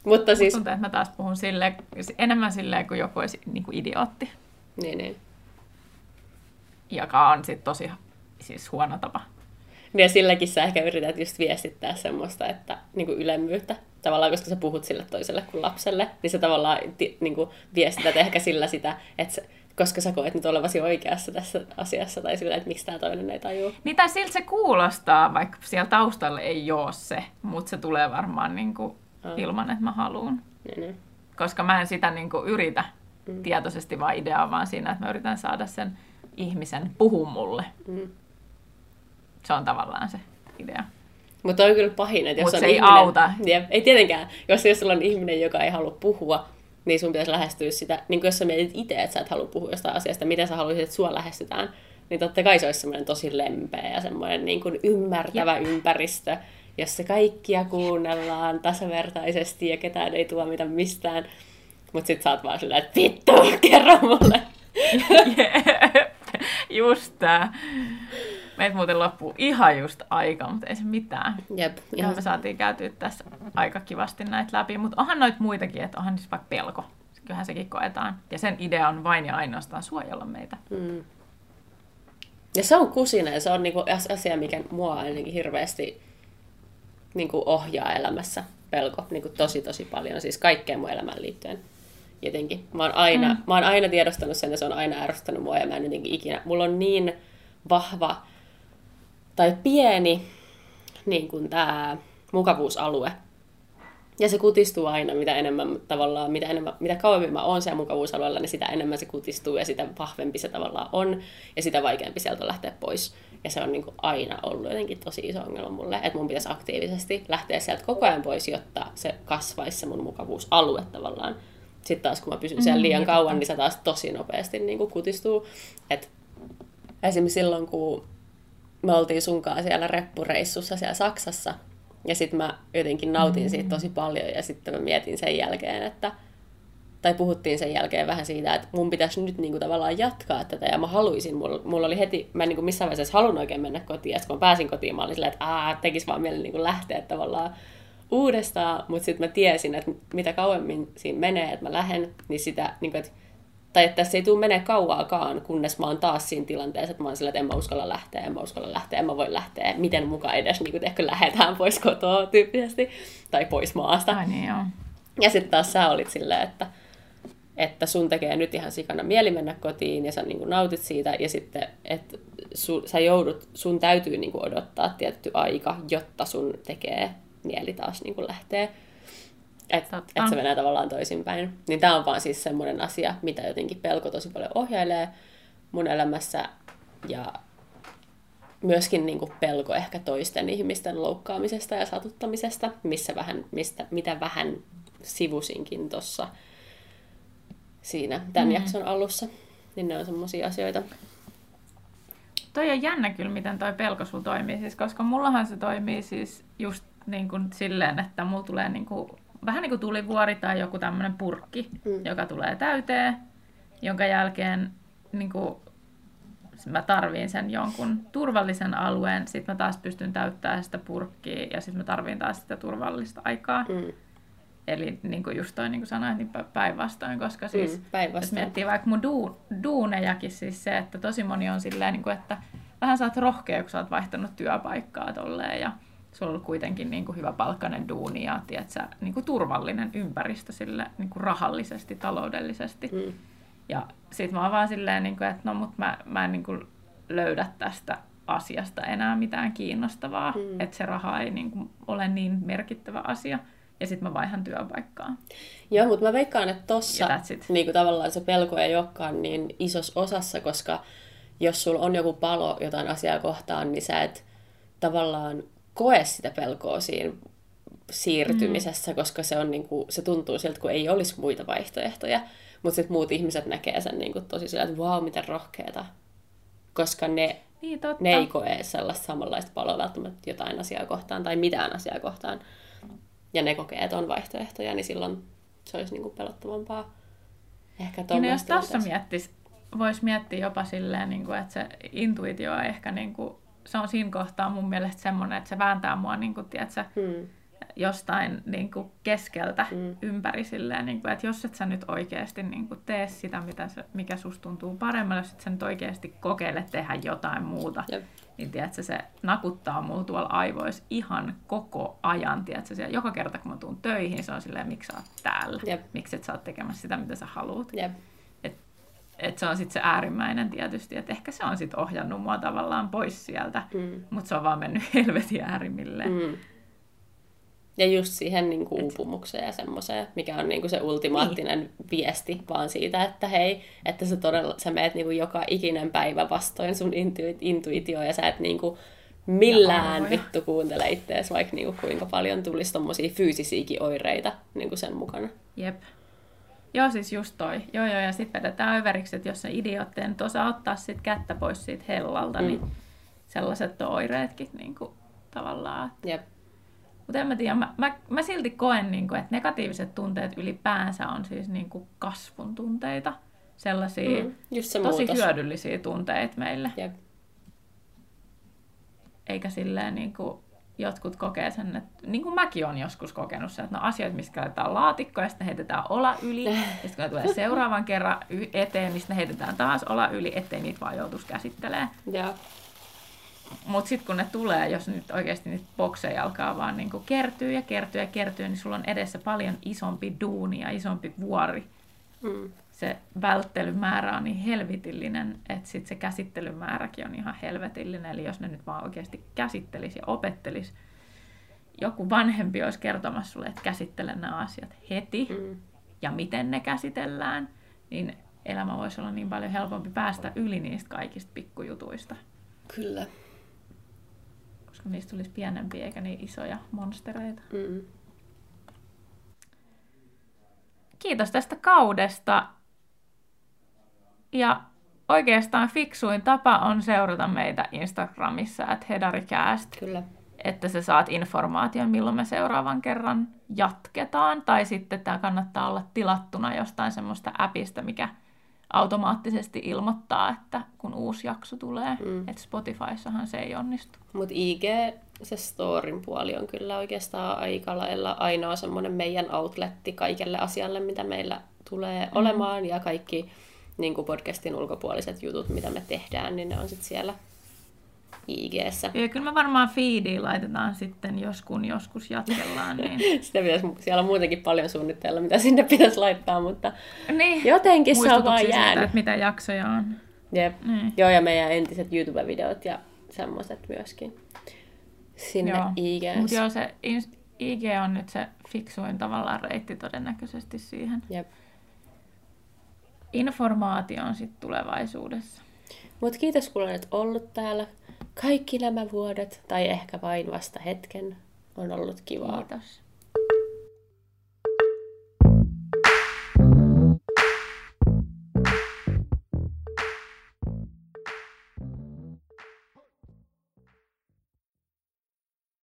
Mutta siis... Tuntuu, että mä taas puhun sille, enemmän silleen kuin joku olisi niin kuin idiootti. Niin, niin. Joka on sitten tosi siis huono tapa. Ja silläkin sä ehkä yrität just viestittää semmoista, että niin kuin ylemmyyttä. Tavallaan, koska sä puhut sille toiselle kuin lapselle, niin sä tavallaan niin kuin viestität ehkä sillä sitä, että koska sä koet nyt olevasi oikeassa tässä asiassa, tai sillä, että miksi tämä toinen ei tajua. Niin tai siltä se kuulostaa, vaikka siellä taustalla ei ole se, mutta se tulee varmaan niin kuin mm. ilman, että mä haluan. Niin, niin. Koska mä en sitä niin kuin yritä mm. tietoisesti vaan ideaa, vaan siinä, että mä yritän saada sen ihmisen puhu mulle. Mm. Se on tavallaan se idea. Mutta on kyllä pahin, että jos Mut on se ei ihminen, auta. Jep, ei tietenkään. Jos, jos sulla on ihminen, joka ei halua puhua, niin sun pitäisi lähestyä sitä, niin kuin jos sä mietit itse, että sä et halua puhua jostain asiasta, miten sä haluaisit, että sua lähestytään, niin totta kai se olisi semmoinen tosi lempeä ja semmoinen niin kuin ymmärtävä Jep. ympäristö, jossa kaikkia kuunnellaan tasavertaisesti ja ketään ei tuomita mistään. Mutta sit sä oot vaan silleen, että vittu, kerro mulle. just tää. Meitä muuten loppuu ihan just aika, mutta ei se mitään. Jep. Ja me saatiin käytyä tässä aika kivasti näitä läpi, mutta onhan noita muitakin, että onhan siis vaikka pelko. Kyllähän sekin koetaan. Ja sen idea on vain ja ainoastaan suojella meitä. Mm. Ja se on kusina ja se on niinku asia, mikä mua ainakin hirveästi niinku ohjaa elämässä. Pelko niinku tosi tosi paljon, siis kaikkeen mun elämään liittyen jotenkin. Mä oon aina, mm. mä oon aina tiedostanut sen ja se on aina ärsyttänyt mua ja mä en jotenkin ikinä. Mulla on niin vahva tai pieni niin kuin tämä mukavuusalue. Ja se kutistuu aina, mitä enemmän tavallaan, mitä, enemmän, mitä kauemmin mä oon siellä mukavuusalueella, niin sitä enemmän se kutistuu ja sitä vahvempi se tavallaan on ja sitä vaikeampi sieltä on lähteä pois. Ja se on niin kuin aina ollut jotenkin tosi iso ongelma mulle, että mun pitäisi aktiivisesti lähteä sieltä koko ajan pois, jotta se kasvaisi se mun mukavuusalue tavallaan. Sitten taas kun mä pysyn siellä liian mm, kauan, niin se taas tosi nopeasti niin kuin kutistuu. Et esimerkiksi silloin, kun me oltiin sunkaan siellä reppureissussa siellä Saksassa, ja sitten mä jotenkin nautin siitä tosi paljon, ja sitten mä mietin sen jälkeen, että tai puhuttiin sen jälkeen vähän siitä, että mun pitäisi nyt niinku tavallaan jatkaa tätä, ja mä haluaisin, mulla, mulla oli heti, mä en niinku missään vaiheessa halunnut oikein mennä kotiin, ja kun mä pääsin kotiin, mä olin silleen, että aah, tekis vaan mieli niinku lähteä tavallaan uudestaan, mutta sitten mä tiesin, että mitä kauemmin siinä menee, että mä lähden, niin sitä, niin kuin, että, tai että tässä ei tule menee kauaakaan, kunnes mä oon taas siinä tilanteessa, että mä oon sillä, että en mä uskalla lähteä, en mä uskalla lähteä, en mä voi lähteä, miten mukaan edes niin kuin, ehkä lähdetään pois kotoa tyyppisesti, tai pois maasta. Ai niin, joo. Ja sitten taas sä olit silleen, että, että sun tekee nyt ihan sikana mieli mennä kotiin ja sä niin kuin nautit siitä ja sitten, että su, sä joudut, sun täytyy niin kuin odottaa tietty aika, jotta sun tekee mieli taas niin kuin lähtee. Että et se menee tavallaan toisinpäin. Niin tämä on vaan siis semmoinen asia, mitä jotenkin pelko tosi paljon ohjailee mun elämässä. Ja myöskin niin kuin pelko ehkä toisten ihmisten loukkaamisesta ja satuttamisesta, missä vähän, mistä, mitä vähän sivusinkin tuossa siinä tämän mm-hmm. jakson alussa. Niin ne on semmoisia asioita. Toi on jännä kyllä, miten toi pelko sulla toimii, siis, koska mullahan se toimii siis just niin kuin silleen, että mulla tulee niin kuin, vähän niin kuin tulivuori tai joku tämmöinen purkki, mm. joka tulee täyteen, jonka jälkeen niin kuin, mä tarviin sen jonkun turvallisen alueen, sitten mä taas pystyn täyttämään sitä purkkiä ja sitten mä tarviin taas sitä turvallista aikaa. Mm. Eli niin kuin just toi, niin kuin sanoit, niin päinvastoin, koska siis, mm, päinvastoin. jos miettii vaikka mun duu, duunejakin, siis se, että tosi moni on silleen, niin kuin, että vähän sä oot rohkea, kun sä oot vaihtanut työpaikkaa tolleen, ja sulla on kuitenkin niin kuin hyvä palkkainen duuni ja tiedätkö, niin kuin turvallinen ympäristö sille niin kuin rahallisesti, taloudellisesti. Mm. Ja sit mä oon vaan silleen, niin kuin, että no mut mä, mä en niin kuin löydä tästä asiasta enää mitään kiinnostavaa, mm. että se raha ei niin kuin, ole niin merkittävä asia. Ja sitten mä vaihan työpaikkaa. Joo, mutta mä veikkaan, että tossa niin kuin tavallaan se pelko ei olekaan niin isossa osassa, koska jos sulla on joku palo jotain asiaa kohtaan, niin sä et tavallaan koe sitä pelkoa siinä siirtymisessä, mm. koska se, on, niin kuin, se tuntuu siltä, kun ei olisi muita vaihtoehtoja. Mutta sitten muut ihmiset näkee sen niin kuin, tosi sillä, että vau, miten rohkeeta. Koska ne, niin, ne ei koe sellaista samanlaista paloa välttämättä jotain asiaa kohtaan tai mitään asiaa kohtaan. Ja ne kokee, että on vaihtoehtoja, niin silloin se olisi niin kuin pelottavampaa. Ehkä niin, no jos tässä miettisi, voisi miettiä jopa silleen, niin kuin, että se intuitio on ehkä niin kuin se on siinä kohtaa mun mielestä semmoinen, että se vääntää mua niin kuin, tiedätkö, Mm. Jostain niin kuin keskeltä Mm. ympäri silleen, niin kuin, että jos et sä nyt oikeasti niin kuin, tee sitä, mitä se, mikä susta tuntuu paremmalle, jos et sä nyt oikeasti kokeile tehdä jotain muuta, Jep. niin tiedätkö, se nakuttaa mulla tuolla aivoissa ihan koko ajan. Tiedätkö, siellä, joka kerta kun mä tuun töihin, se on silleen, miksi sä oot täällä? Jep. Miksi et sä oot tekemässä sitä, mitä sä haluat? Jep. Et se on sitten se äärimmäinen tietysti, että ehkä se on sitten ohjannut mua tavallaan pois sieltä, Mm. mutta se on vaan mennyt helvetin äärimmilleen. Mm. Ja just siihen niin kuin uupumukseen ja semmoiseen, mikä on niin kuin se ultimaattinen niin. viesti vaan siitä, että hei, että sä todella, sä meet niin kuin joka ikinen päivä vastoin sun intu- intuitioa ja sä et niin kuin millään vittu kuuntele ittees, vaikka niin kuin kuinka paljon tulisi tommosia fyysisiäkin oireita niin kuin sen mukana. Jep. Joo, siis just toi. Joo, joo, ja sitten vedetään överiksi, että jos se idiootti ei nyt osaa ottaa sit kättä pois siitä hellalta, mm. niin sellaiset on oireetkin niin kuin, tavallaan. Jep. Mutta en mä tiedä, mä, mä, mä silti koen, niin kuin, että negatiiviset tunteet ylipäänsä on siis niin kuin kasvun tunteita. Sellaisia Mm. Just se tosi muutos. hyödyllisiä tunteita meille. Jep. Eikä silleen niin kuin jotkut kokee sen, että niin kuin mäkin olen joskus kokenut sen, että no asioita, mistä laitetaan laatikko ja sitten heitetään ola yli. Ja sitten kun ne tulee seuraavan kerran eteen, niin sitten heitetään taas ola yli, ettei niitä vaan joutuisi käsittelemään. Ja. Mutta sitten kun ne tulee, jos nyt oikeasti niitä bokseja alkaa vaan niin kertyy ja kertyy ja kertyy, niin sulla on edessä paljon isompi duuni ja isompi vuori. Mm. Se välttelymäärä on niin helvetillinen, että sitten se käsittelymääräkin on ihan helvetillinen. Eli jos ne nyt vaan oikeasti käsittelisi ja opettelisi, joku vanhempi olisi kertomassa sulle, että käsittele nämä asiat heti Mm. ja miten ne käsitellään, niin elämä voisi olla niin paljon helpompi päästä yli niistä kaikista pikkujutuista. Kyllä. Koska niistä tulisi pienempiä eikä niin isoja monstereita. Mm. Kiitos tästä kaudesta. Ja oikeastaan fiksuin tapa on seurata meitä Instagramissa, että hedaricast, Kyllä. että sä saat informaation, milloin me seuraavan kerran jatketaan. Tai sitten tämä kannattaa olla tilattuna jostain semmoista appista, mikä automaattisesti ilmoittaa, että kun uusi jakso tulee. Mm. Että Spotifyssahan se ei onnistu. Mutta IG, se storin puoli on kyllä oikeastaan aika lailla ainoa semmoinen meidän outletti kaikelle asialle, mitä meillä tulee mm. olemaan. Ja kaikki niin kuin podcastin ulkopuoliset jutut, mitä me tehdään, niin ne on sitten siellä IGssä. Ja kyllä me varmaan feediin laitetaan sitten, jos kun joskus jatkellaan. Niin, Sitä pitäisi, siellä on muutenkin paljon suunnitteilla, mitä sinne pitäisi laittaa, mutta niin. jotenkin se on vaan siitä, jäänyt. että mitä jaksoja on. Jep. Niin. Joo, ja meidän entiset YouTube-videot ja semmoiset myöskin sinne Joo. IGssä. Mutta joo, se IG on nyt se fiksuin tavallaan reitti todennäköisesti siihen. Jep. Informaatio on sitten tulevaisuudessa. Mutta kiitos kun olet ollut täällä kaikki nämä vuodet, tai ehkä vain vasta hetken. On ollut kivaa. Kiitos.